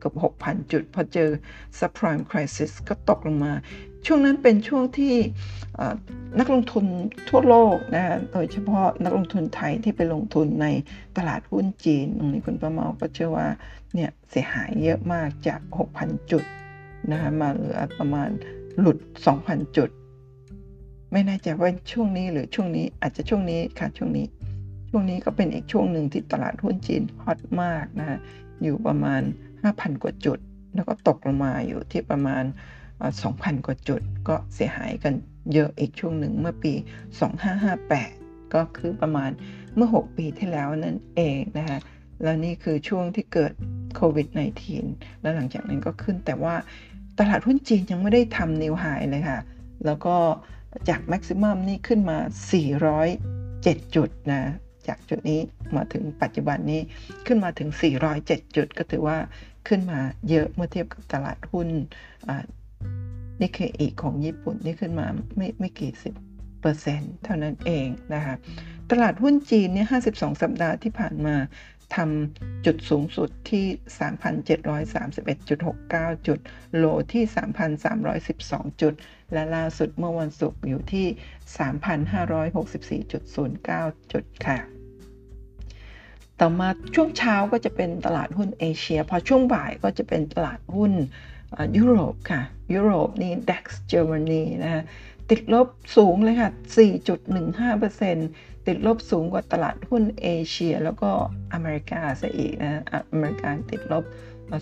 กับ6,000 จุด พอเจอ subprime crisis ก็ตกลงมา ช่วงนั้นเป็นช่วงที่นักลงทุนทั่วโลกนะโดยเฉพาะนักลงทุนไทยที่ไปลงทุนในตลาดหุ้นจีนตรงนี้คุณประมาก็เชื่อว่าเนี่ยเสียหายเยอะมากจาก 6,000 จุดนะคะมาเหลือประมาณหลุด 2,000 จุด ไม่แน่ใจว่าช่วงนี้หรือช่วงนี้อาจจะช่วงนี้ค่ะช่วงนี้ ช่วงนี้ก็เป็นอีกช่วงหนึ่งที่ตลาดหุ้นจีนฮอตมากนะอยู่ประมาณ 5,000 กว่าจุด แล้วก็ตกลงมาอยู่ที่ประมาณ 2,000 กว่าจุด ก็เสียหายกันเยอะอีกช่วงหนึ่งเมื่อปี 2558 ก็คือประมาณเมื่อ 6 ปีที่แล้วนั่นเองนะคะแล้วนี่คือช่วงที่เกิดโควิด -19 แล้วหลังจากนั้นก็ขึ้นแต่ว่าตลาดหุ้นจีนยังไม่ได้ทำนิวไฮเลยค่ะ แล้วก็จากแม็กซิมัมนี่ขึ้นมา 407 จุดนะ จากจุดนี้มาถึงปัจจุบันนี้ขึ้นมาถึง 407 จุด ก็ถือว่า ขึ้นมาเยอะเมื่อเทียบกับตลาดหุ้นนี่คืออีกของญี่ปุ่นนี่ขึ้นมาไม่ไม่กี่สิบเปอร์เซ็นต์เท่านั้นเองนะคะตลาดหุ้นจีนเนี่ย 52 สัปดาห์ที่ผ่านมาทำจุดสูงสุดที่ 3,731.69 จุด โลที่ 3,312 จุด และล่าสุดเมื่อวันศุกร์อยู่ที่ 3,564.09 จุดค่ะ ต่อมาช่วงเช้าก็จะเป็นตลาดหุ้นเอเชีย พอช่วงบ่ายก็จะเป็นตลาดหุ้นยุโรปค่ะ ยุโรปนี่ DAX เยอรมนีนะติดลบสูงเลยค่ะ 4.15%ติดลบสูงกว่าตลาดหุ้นเอเชีย แล้วก็อเมริกาซะอีกนะอเมริกาติดลบ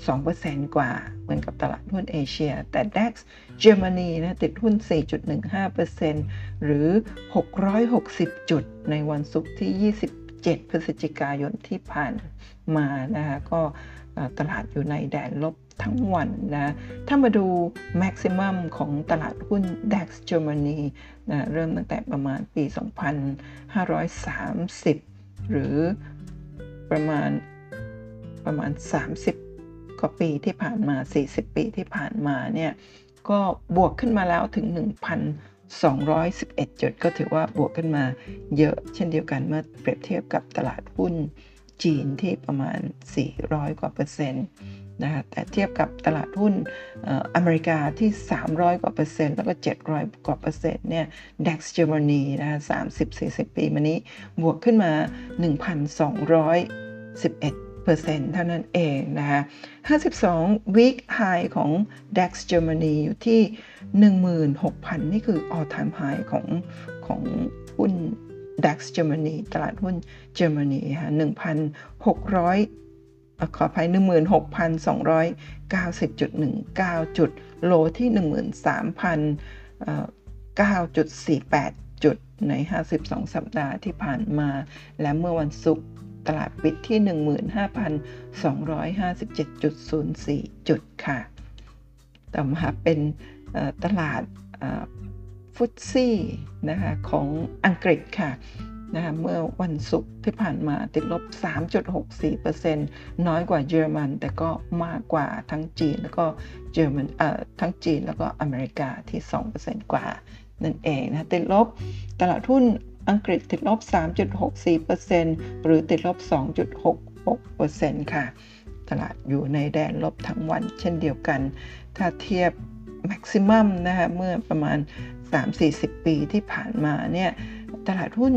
2%กว่าเหมือนกับตลาดหุ้นเอเชีย แต่ DAX เยอรมนีนะติดหุ้น 4.15%หรือ 660 จุดในวันศุกร์ที่ 7 พฤศจิกายนที่ผ่านมานะคะก็ตลาดอยู่ในแดนลบทั้งวันนะ ถ้ามาดูแม็กซิมัมของตลาดหุ้น DAX เยอรมนีนะเริ่มตั้งแต่ประมาณปี 2530 หรือประมาณประมาณ 30 กว่าปีที่ผ่านมา 40 ปีที่ผ่านมาเนี่ย ก็บวกขึ้นมาแล้วถึง 211 จุด ก็ถือว่าบวกขึ้นมาเยอะเช่นเดียวกันเมื่อเปรียบเทียบกับตลาดหุ้นจีนที่ประมาณ 400 กว่าเปอร์เซ็นต์นะคะแต่เทียบกับตลาดหุ้นอเมริกาที่ 300 กว่าเปอร์เซ็นต์แล้วก็ 700 กว่าเปอร์เซ็นต์เนี่ย DAX เยอรมนีนะคะ30-40 ปีมานี้บวกขึ้นมา 1,211 เปอร์เท่านั้นเองนะคะ52 week high ของ DAX เยอรมนีอยู่ที่ 16,000 นี่คือ all time high ของของหุ้น DAX เยอรมนีตลาดหุ้นเยอรมนีค่ะ1,600ขออภัย 16,290.19 จุด โลที่ 13,009.48 จุดใน 52 สัปดาห์ที่ผ่านมา และเมื่อวันศุกร์ ตลาดปิดที่ 15,257.04 จุดค่ะ ต่อมาเป็นตลาดฟุตซี่นะคะของอังกฤษค่ะนะคะเมื่อวันศุกร์ที่ผ่านมาติดลบ 3.64%น้อยกว่าเยอรมัน แต่ก็มากกว่าทั้งจีนแล้วก็เยอรมันเอ่อทั้งจีนแล้วก็อเมริกาที่ 2%กว่านั่นเองนะติดลบตลาดหุ้น อังกฤษติดลบ 3.64%หรือติดลบ 2.66%ค่ะ ตลาดอยู่ในแดนลบทั้งวันเช่นเดียวกัน ถ้าเทียบแม็กซิมัมนะคะเมื่อประมาณ 3-40 ปีที่ผ่านมาเนี่ยตลาดหุ้น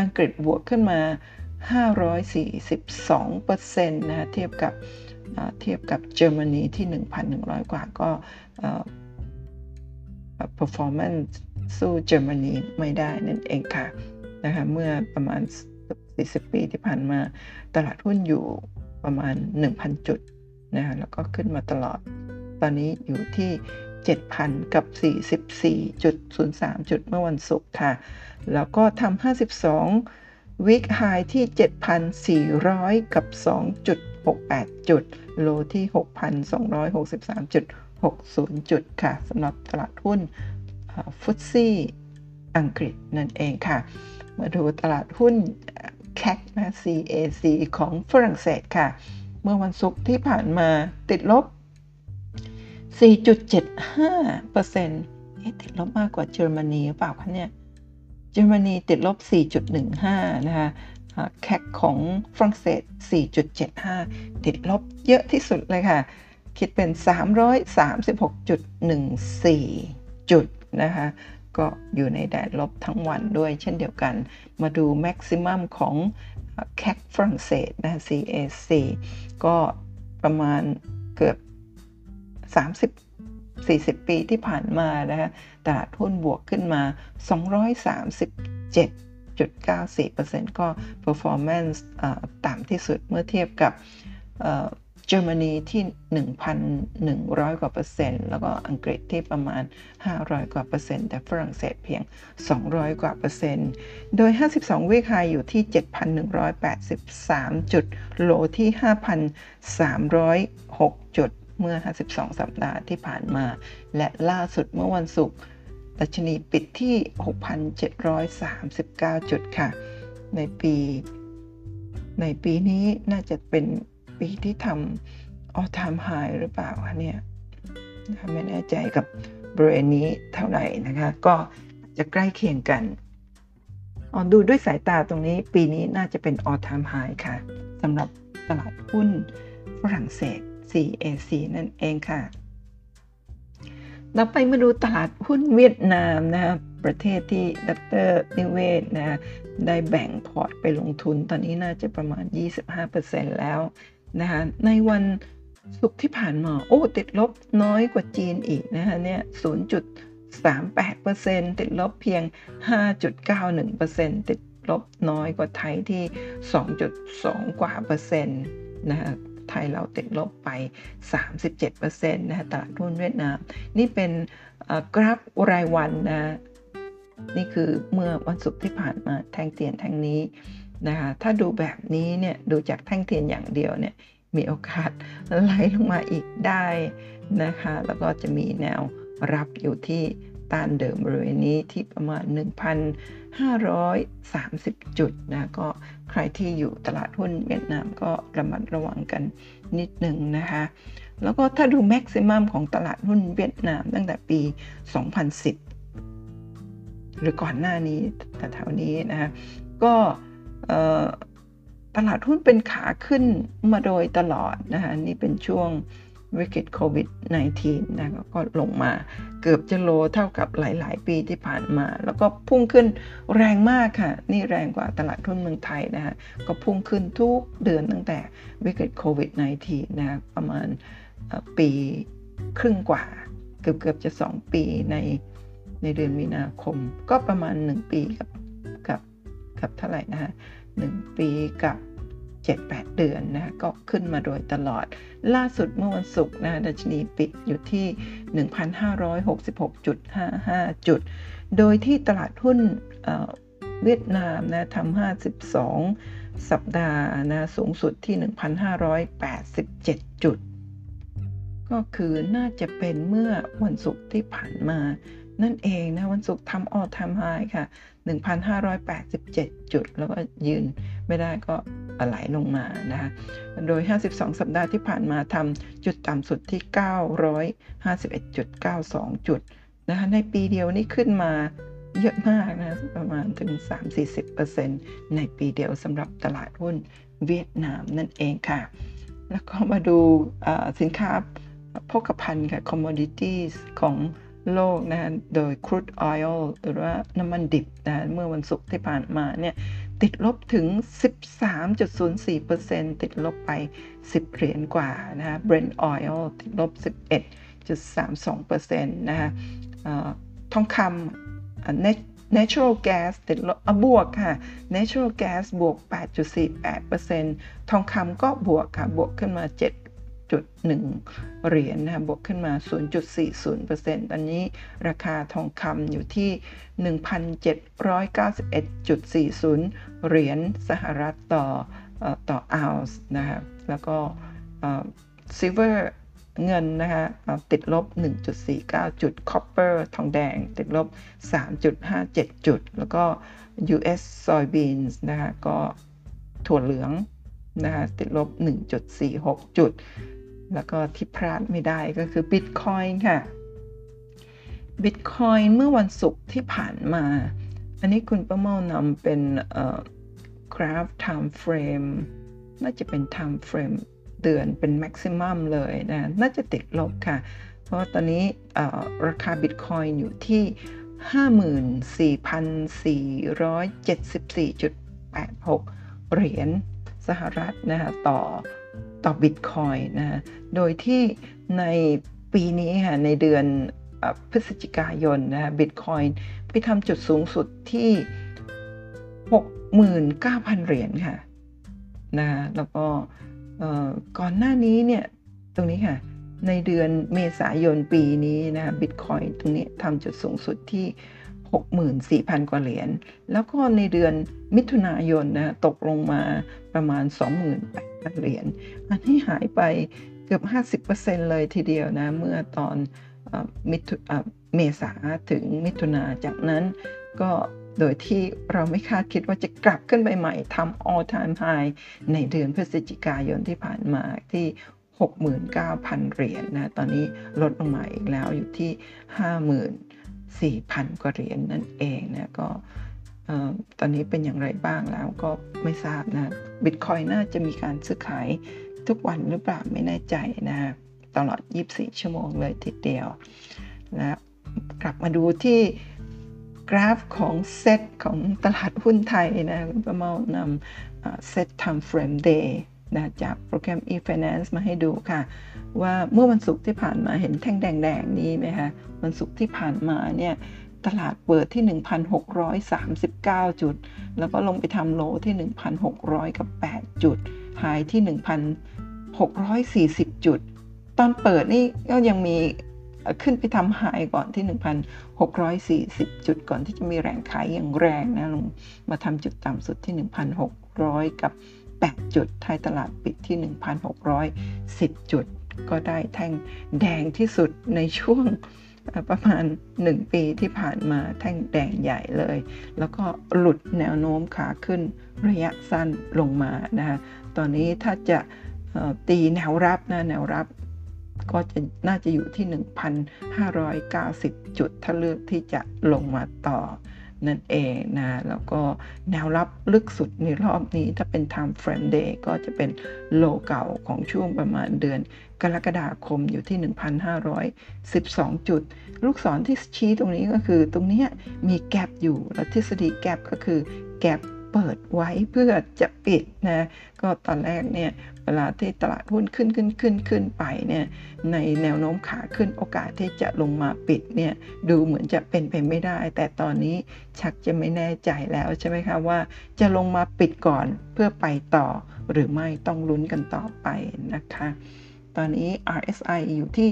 อังกฤษบวกขึ้นมา 542%นะเทียบกับเทียบกับเยอรมนีที่ 1,100 กว่าก็ performance สู้เยอรมนีไม่ได้นั่นเองค่ะนะคะเมื่อประมาณ 40 ปีที่ผ่านมา ตลาดหุ้นอยู่ประมาณ 1,000 จุดนะคะแล้วก็ขึ้นมาตลอด ตอนนี้อยู่ที่ 7,000 กับ 44.03 จุดเมื่อวันศุกร์ค่ะ แล้วก็ทำ52 week high ที่ 7,400 กับ 2.68 จุด โลที่ 6,263.60 จุดค่ะสำหรับตลาดหุ้น ฟุตซี่อังกฤษนั่นเองค่ะ มาดูตลาดหุ้น CAC นะ CAC ของฝรั่งเศสค่ะ เมื่อวันศุกร์ที่ผ่านมาติดลบ 4.75%เอ๊ะติดลบมากกว่าเยอรมนีหรือเปล่าคะเนี่ย เยอรมนีติดลบ 4.15 นะคะแคกของฝรั่งเศส 4.75 ติดลบเยอะที่สุดเลยค่ะ คิดเป็น 336.14 จุด นะคะก็อยู่ในแดนลบทั้งวันด้วยเช่นเดียวกัน มาดูแม็กซิมัมของแคกฝรั่งเศสนะ CAC ก็ประมาณเกือบ 30 40 ปีที่ผ่านมานะคะตลาดหุ้นบวกขึ้นมา 237.94%ก็ performance ต่ำที่สุดเมื่อเทียบกับ เยอรมนีที่ 1,100 กว่าเปอร์เซ็นต์ แล้วก็อังกฤษที่ประมาณ 500 กว่าเปอร์เซ็นต์ แต่ฝรั่งเศสเพียง 200 กว่าเปอร์เซ็นต์ โดย 52วิคายอยู่ที่ 7,183 จุด โลที่ 5,306 จุด เมื่อ 52 สัปดาห์ที่ผ่านมา และล่าสุดเมื่อวันศุกร์ดัชนีปิดที่ 6,739 จุดค่ะ ในปี ในปีนี้น่าจะเป็น ปีที่ทำ all time high หรือเปล่าคะเนี่ยไม่แน่ใจกับบริเวณนี้เท่าไหร่นะคะ ก็จะใกล้เคียงกันออดูด้วยสายตาตรงนี้ปีนี้น่าจะเป็น all time high ค่ะสำหรับตลาดหุ้นฝรั่งเศส CAC นั่นเองค่ะเราไปมาดูตลาดหุ้นเวียดนามนะคะประเทศที่ดรนิเวศนะได้แบ่งพอร์ตไปลงทุนตอนนี้น่าจะประมาณ 25%แล้ว นะคะในวันศุกร์ที่ผ่านมาโอ้ติดลบน้อยกว่าจีนอีกนะคะเนี่ย0.38%ติดลบเพียง 5.91%ติดลบน้อยกว่าไทยที่ 2.2 กว่าเปอร์เซ็นต์นะคะไทยเราติดลบไป 37%นะคะตลาดหุ้นเวียดนาม นี่เป็นกราฟรายวันนะ นี่คือเมื่อวันศุกร์ที่ผ่านมาแทงเตียนแทงนี้ นะคะถ้าดูแบบนี้เนี่ยดูจากแท่งเทียนอย่างเดียวเนี่ยมีโอกาสไหลลงมาอีกได้นะคะ แล้วก็จะมีแนวรับอยู่ที่ต้านเดิมบริเวณนี้ที่ประมาณ 1,530 จุดนะก็ใครที่อยู่ตลาดหุ้นเวียดนามก็ระมัดระวังกันนิดหนึ่งนะคะ แล้วก็ถ้าดูแม็กซิมัมของตลาดหุ้นเวียดนามตั้งแต่ปี 2010 หรือก่อนหน้านี้แต่แถวนี้นะคะก็ ตลาดหุ้นเป็นขาขึ้นมาโดยตลอดนะคะนี่เป็นช่วงวิกฤตโควิด -19 นะก็ลงมาเกือบจะโลเท่ากับหลาย ๆ ปีที่ผ่านมา แล้วก็พุ่งขึ้นแรงมากค่ะ นี่แรงกว่าตลาดหุ้นเมืองไทยนะคะก็พุ่งขึ้นทุกเดือนตั้งแต่วิกฤตโควิด -19 นะประมาณปีครึ่งกว่า เกือบเกือบจะ 2 ปีในในเดือนมีนาคม ก็ประมาณ 1 ปีกับ กับเท่าไหร่นะฮะ1ปีกับ7-8 เดือนนะก็ขึ้นมาโดยตลอด ล่าสุดเมื่อวันศุกร์นะดัชนีปิดอยู่ที่ 1,566.55 จุด โดยที่ตลาดหุ้นเวียดนามนะทำ52 สัปดาห์นะสูงสุดที่ 1,587 จุด ก็คือน่าจะเป็นเมื่อวันศุกร์ที่ผ่านมา นั่นเองนะวันศุกร์ทำออทำไฮค่ะ 1,587 จุด แล้วก็ยืนไม่ได้ก็ไหลลงมานะคะโดย 52 สัปดาห์ที่ผ่านมาทำจุดต่ำสุดที่ 951.92 จุดนะคะในปีเดียวนี่ขึ้นมาเยอะมากนะประมาณถึง 3-40%ในปีเดียวสำหรับตลาดหุ้นเวียดนามนั่นเองค่ะ แล้วก็มาดูสินค้าพกพันค่ะ commodities ของ โลกนะโดย crude oil หรือว่าน้ำมันดิบนะเมื่อวันศุกร์ที่ผ่านมาเนี่ยติดลบถึง 13.04%ติดลบไป 10 เหรียญกว่านะ Brent oil ติดลบ 11.32%นะะทองคำ natural gas ติดลบบวกค่ะ natural gas บวก 8.48%ทองคำก็บวกค่ะ บวกขึ้นมา 7 1 เหรียญนะบวกขึ้นมา 0.40%ตอนนี้ราคาทองคำอยู่ที่ 1,791.40 เหรียญสหรัฐต่อต่อออนซ์นะครับแล้วก็ silver เงินนะคะติดลบ 1.49 จุด copper ทองแดง ติดลบ 3.57 จุด แล้วก็ US soybeans นะคะ ก็ถั่วเหลืองนะคะ ติดลบ 1.46 จุด แล้วก็ที่พลาดไม่ได้ก็คือ Bitcoin ค่ะ Bitcoin เมื่อวันศุกร์ที่ผ่านมา อันนี้คุณประเมานำเป็นกราฟ time frame น่าจะเป็น time frame เดือนเป็น maximum เลยนะ น่าจะติดลบค่ะ เพราะตอนนี้ราคาบิตคอยน์อยู่ที่ 54,474.86 เหรียญสหรัฐนะคะต่อ ต่อบิตคอยน์นะโดยที่ในปีนี้ค่ะในเดือนพฤศจิกายนนะบิตคอยน์ไปทำจุดสูงสุดที่ 69,000 เหรียญค่ะนะแล้วก็ก่อนหน้านี้เนี่ยตรงนี้ค่ะในเดือนเมษายนปีนี้นะบิตคอยตรงนี้ทำจุดสูงสุดที่ 64,000 กว่าเหรียญ แล้วก็ในเดือนมิถุนายนนะตกลงมาประมาณ 28,000 เหรียญ อันนี้หายไปเกือบ 50%เลยทีเดียวนะ เมื่อตอนมิถุเมษาถึงมิถุนาจากนั้นก็โดยที่เราไม่คาดคิดว่าจะกลับขึ้นไปใหม่ทำ all time high ในเดือนพฤศจิกายนที่ผ่านมาที่69,000 เหรียญนนะตอนนี้ลดลงมาอีกแล้วอยู่ที่ 50,000 4,000 กว่าเหรียญนนั่นเองนะก็ตอนนี้เป็นอย่างไรบ้างแล้วก็ไม่ทราบนะบิตคอยน่าจะมีการซื้อขายทุกวันหรือเปล่าไม่แน่ใจนะตลอด 24 ชั่วโมงเลยทีเดียวแล้วกลับมาดูที่กราฟของเซตของตลาดหุ้นไทยนะคุณประเมานำเซต time frame day นะจากโปรแกรม e-finance มาให้ดูค่ะ ว่าเมื่อวันศุกร์ที่ผ่านมาเห็นแท่งแดงๆนี้ไหมคะวันศุกร์ที่ผ่านมาเนี่ยตลาดเปิดที่ 1,639 จุด แล้วก็ลงไปทำโลที่ 1,600 กับ 8 จุดไฮที่ 1,640 จุด ตอนเปิดนี่ก็ยังมีขึ้นไปทำหายก่อนที่ 1,640 จุดก่อนที่จะมีแรงขายอย่างแรงนะลงมาทำจุดต่ำสุดที่ 1,600 กับ 8 จุดท้ายตลาดปิดที่ 1,610 จุด ก็ได้แท่งแดงที่สุดในช่วงประมาณ 1 ปีที่ผ่านมาแท่งแดงใหญ่เลย แล้วก็หลุดแนวโน้มขาขึ้นระยะสั้นลงมานะคะตอนนี้ถ้าจะตีแนวรับนะแนวรับก็จะน่าจะอยู่ที่ 1,590 จุด ถ้าเลือกที่จะลงมาต่อ นั่นเองนะแล้วก็แนวรับลึกสุดในรอบนี้ถ้าเป็น time frame day ก็จะเป็นโลเก่าของช่วงประมาณเดือนกรกฎาคมอยู่ที่ 1,512 จุด ลูกศรที่ชี้ตรงนี้ก็คือตรงนี้มีแกลบอยู่ แล้วทฤษฎีแกลบก็คือแกลบ เปิดไว้เพื่อจะปิดนะก็ตอนแรกเนี่ยเวลาที่ตลาดหุ้นขึ้นขึ้นขึ้นขึ้นไปเนี่ยในแนวโน้มขาขึ้นโอกาสที่จะลงมาปิดเนี่ยดูเหมือนจะเป็นไปไม่ได้ แต่ตอนนี้ชักจะไม่แน่ใจแล้วใช่ไหมคะว่า จะลงมาปิดก่อนเพื่อไปต่อ หรือไม่ต้องลุ้นกันต่อไปนะคะ ตอนนี้ RSI อยู่ที่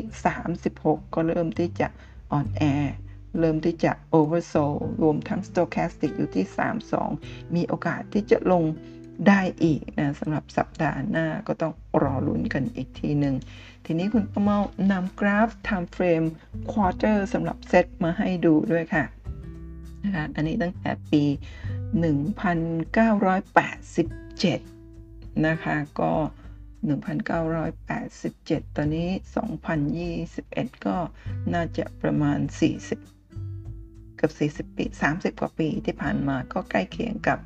36 ก็เริ่มที่จะอ่อนแอ เริ่มที่จะ oversold รวมทั้ง stochastic อยู่ที่ 32 มีโอกาสที่จะลงได้อีกนะสำหรับสัปดาห์หน้าก็ต้องรอลุ้นกันอีกทีหนึ่ง ทีนี้คุณประเมานำกราฟ time frame quarter สำหรับเซตมาให้ดูด้วยค่ะนะคะอันนี้ตั้งแต่ปี 1987 นะคะก็ 1987 ตอนนี้ 2021 ก็น่าจะประมาณ 40 กับ40 ปี 30 กว่าปีที่ผ่านมาก็ใกล้เคียงกับ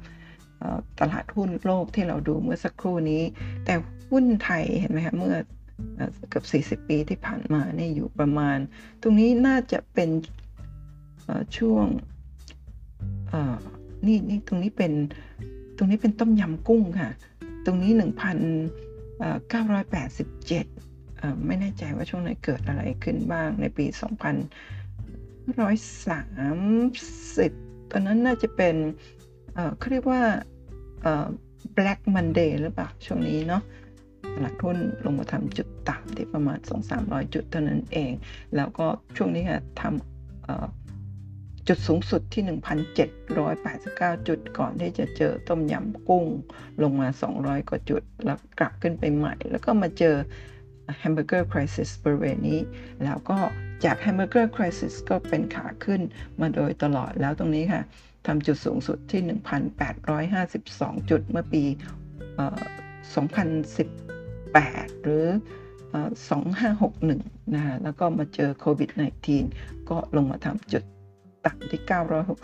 ตลาดหุ้นโลกที่เราดูเมื่อสักครู่นี้ แต่หุ้นไทยเห็นไหมคะเมื่อเกือบ40 ปีที่ผ่านมาเนี่ยอยู่ประมาณ ตรงนี้น่าจะเป็นช่วงนี่นี่ตรงนี้เป็นตรงนี้เป็นต้มยำกุ้งค่ะ ตรงนี้ 1,987ไม่แน่ใจว่าช่วงไหนเกิดอะไรขึ้นบ้างในปี 2 0 2130ตอนนั้นน่าจะเป็นเขาเรียกว่า Black Monday หรือเปล่าช่วงนี้เนาะตลาดหุ้นลงมาทำจุดต่ำที่ประมาณ 2-300 จุดเท่านั้นเอง แล้วก็ช่วงนี้ค่ะทำจุดสูงสุดที่ 1,789 จุดก่อนที่จะเจอต้มยำกุ้งลงมา 200 กว่าจุด แล้วกลับขึ้นไปใหม่ แล้วก็มาเจอ Hamburger Crisis บริเวณนี้ แล้วก็ จาก Hamburger Crisis ก็เป็นขาขึ้นมาโดยตลอดแล้วตรงนี้ค่ะทำจุดสูงสุดที่ 1,852 จุดเมื่อปี 2018 หรือ 2561 นะฮะแล้วก็มาเจอโควิด -19 ก็ลงมาทำจุดต่ำที่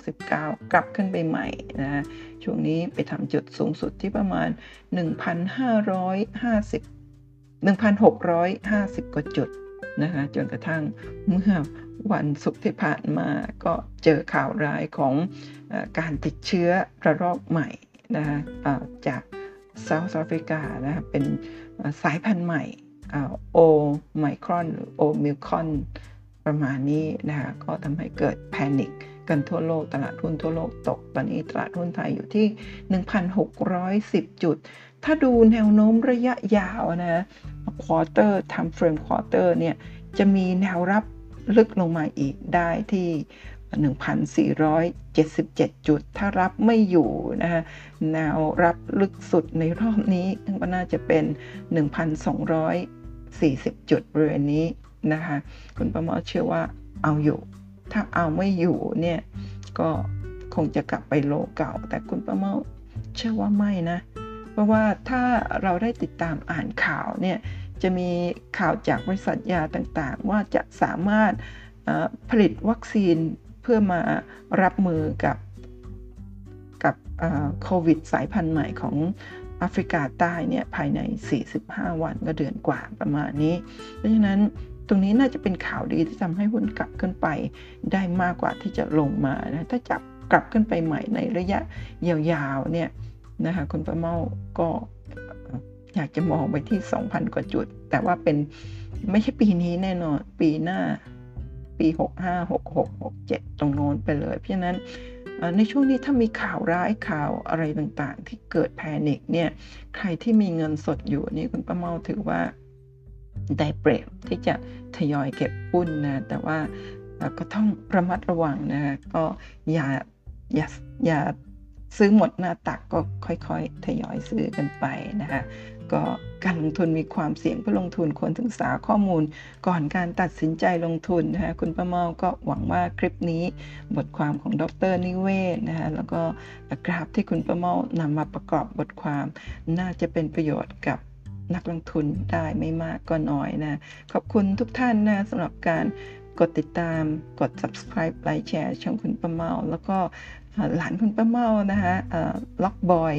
969 กลับขึ้นไปใหม่นะช่วงนี้ไปทำจุดสูงสุดที่ประมาณ 1,550 1,650 กว่าจุด นะคะจนกระทั่งเมื่อวันศุกร์ที่ผ่านมาก็เจอข่าวร้ายของอการติดเชื้อระลอกใหม่นะคะจากเซาท์แอฟริกานะคะเป็นสายพันธุ์ใหม่โอไมครอนหรือโอมิครอนประมาณนี้นะคะก็ทำให้เกิด panic กันทั่วโลกตลาดหุ้นทั่วโลกตกตอนนี้ตลาดหุ้นไทยอยู่ที่ 1,610 จุด ถ้าดูแนวโน้มระยะยาวนะ quarter time frame quarter เนี่ยจะมีแนวรับลึกลงมาอีกได้ที่ 1,477 จุด ถ้ารับไม่อยู่นะฮะแนวรับลึกสุดในรอบนี้ก็น่าจะเป็น 1,240 จุดบริเวณนี้นะคะคุณป้าเมาเชื่อว่าเอาอยู่ ถ้าเอาไม่อยู่เนี่ยก็คงจะกลับไปโลเก่า แต่คุณประมาเชื่อว่าไม่นะ เพราะว่าถ้าเราได้ติดตามอ่านข่าวเนี่ย จะมีข่าวจากบริษัทยาต่างๆ ว่าจะสามารถผลิตวัคซีนเพื่อมารับมือกับกับโควิดสายพันธุ์ใหม่ของแอฟริกาใต้เนี่ยภายใน 45 วันก็เดือนกว่าประมาณนี้ เพราะฉะนั้นตรงนี้น่าจะเป็นข่าวดีที่ทำให้หุ้นกลับขึ้นไปได้มากกว่าที่จะลงมานะถ้าจับกลับขึ้นไปใหม่ในระยะยาวๆเนี่ยนะคะคุณประเมาก็ อยากจะมองไปที่ 2,000 กว่าจุด แต่ว่าเป็นไม่ใช่ปีนี้แน่นอน ปีหน้าปี 65 66 67 ตรงโน้นไปเลย เพราะฉะนั้นในช่วงนี้ถ้ามีข่าวร้ายข่าวอะไรต่างๆ ที่เกิดแพนิคเนี่ย ใครที่มีเงินสดอยู่นี่คุณประเมาถือว่าได้เปรียบที่จะทยอยเก็บหุ้นนะ แต่ว่าก็ต้องระมัดระวังนะก็อย่าอย่าอย่าซื้อหมดหน้าตักก็ค่อยๆ ทยอยซื้อกันไปนะคะ ก็การลงทุนมีความเสี่ยงผู้ลงทุนควรศึกษาข้อมูล ก่อนการตัดสินใจลงทุนนะคะคุณประเมาก็หวังว่าคลิปนี้ บทความของดรนิเวศนะคะแล้วก็กราฟที่คุณประเมานำมาประกอบบทความ น่าจะเป็นประโยชน์กับนักลงทุนได้ไม่มากก็น้อยนะขอบคุณทุกท่านนะสำหรับการกดติดตามกด subscribe like share ช่องคุณป้าเมา แล้วก็หลานคุณป้าเมานะคะ Lockboy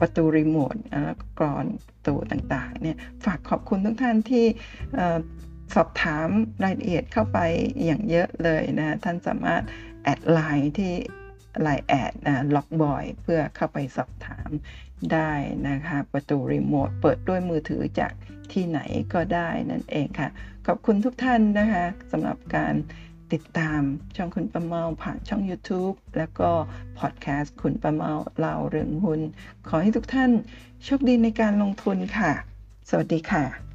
ประตูรีโมทแล้วก็กลอนประตูต่างๆเนี่ยฝากขอบคุณทุกท่านที่สอบถามรายละเอียดเข้าไปอย่างเยอะเลยนะท่านสามารถ add ไลน์ที่ไลน์ add Lockboy เพื่อเข้าไปสอบถามได้นะคะ ประตูรีโมทเปิดด้วยมือถือจากที่ไหนก็ได้นั่นเองค่ะ ขอบคุณทุกท่านนะคะสำหรับการ ติดตามช่องคุณป้าเมาผ่านช่อง YouTube แล้วก็พอดแคสต์คุณป้าเมาเล่าเรื่องหุ้น ขอให้ทุกท่านโชคดีในการลงทุนค่ะ สวัสดีค่ะ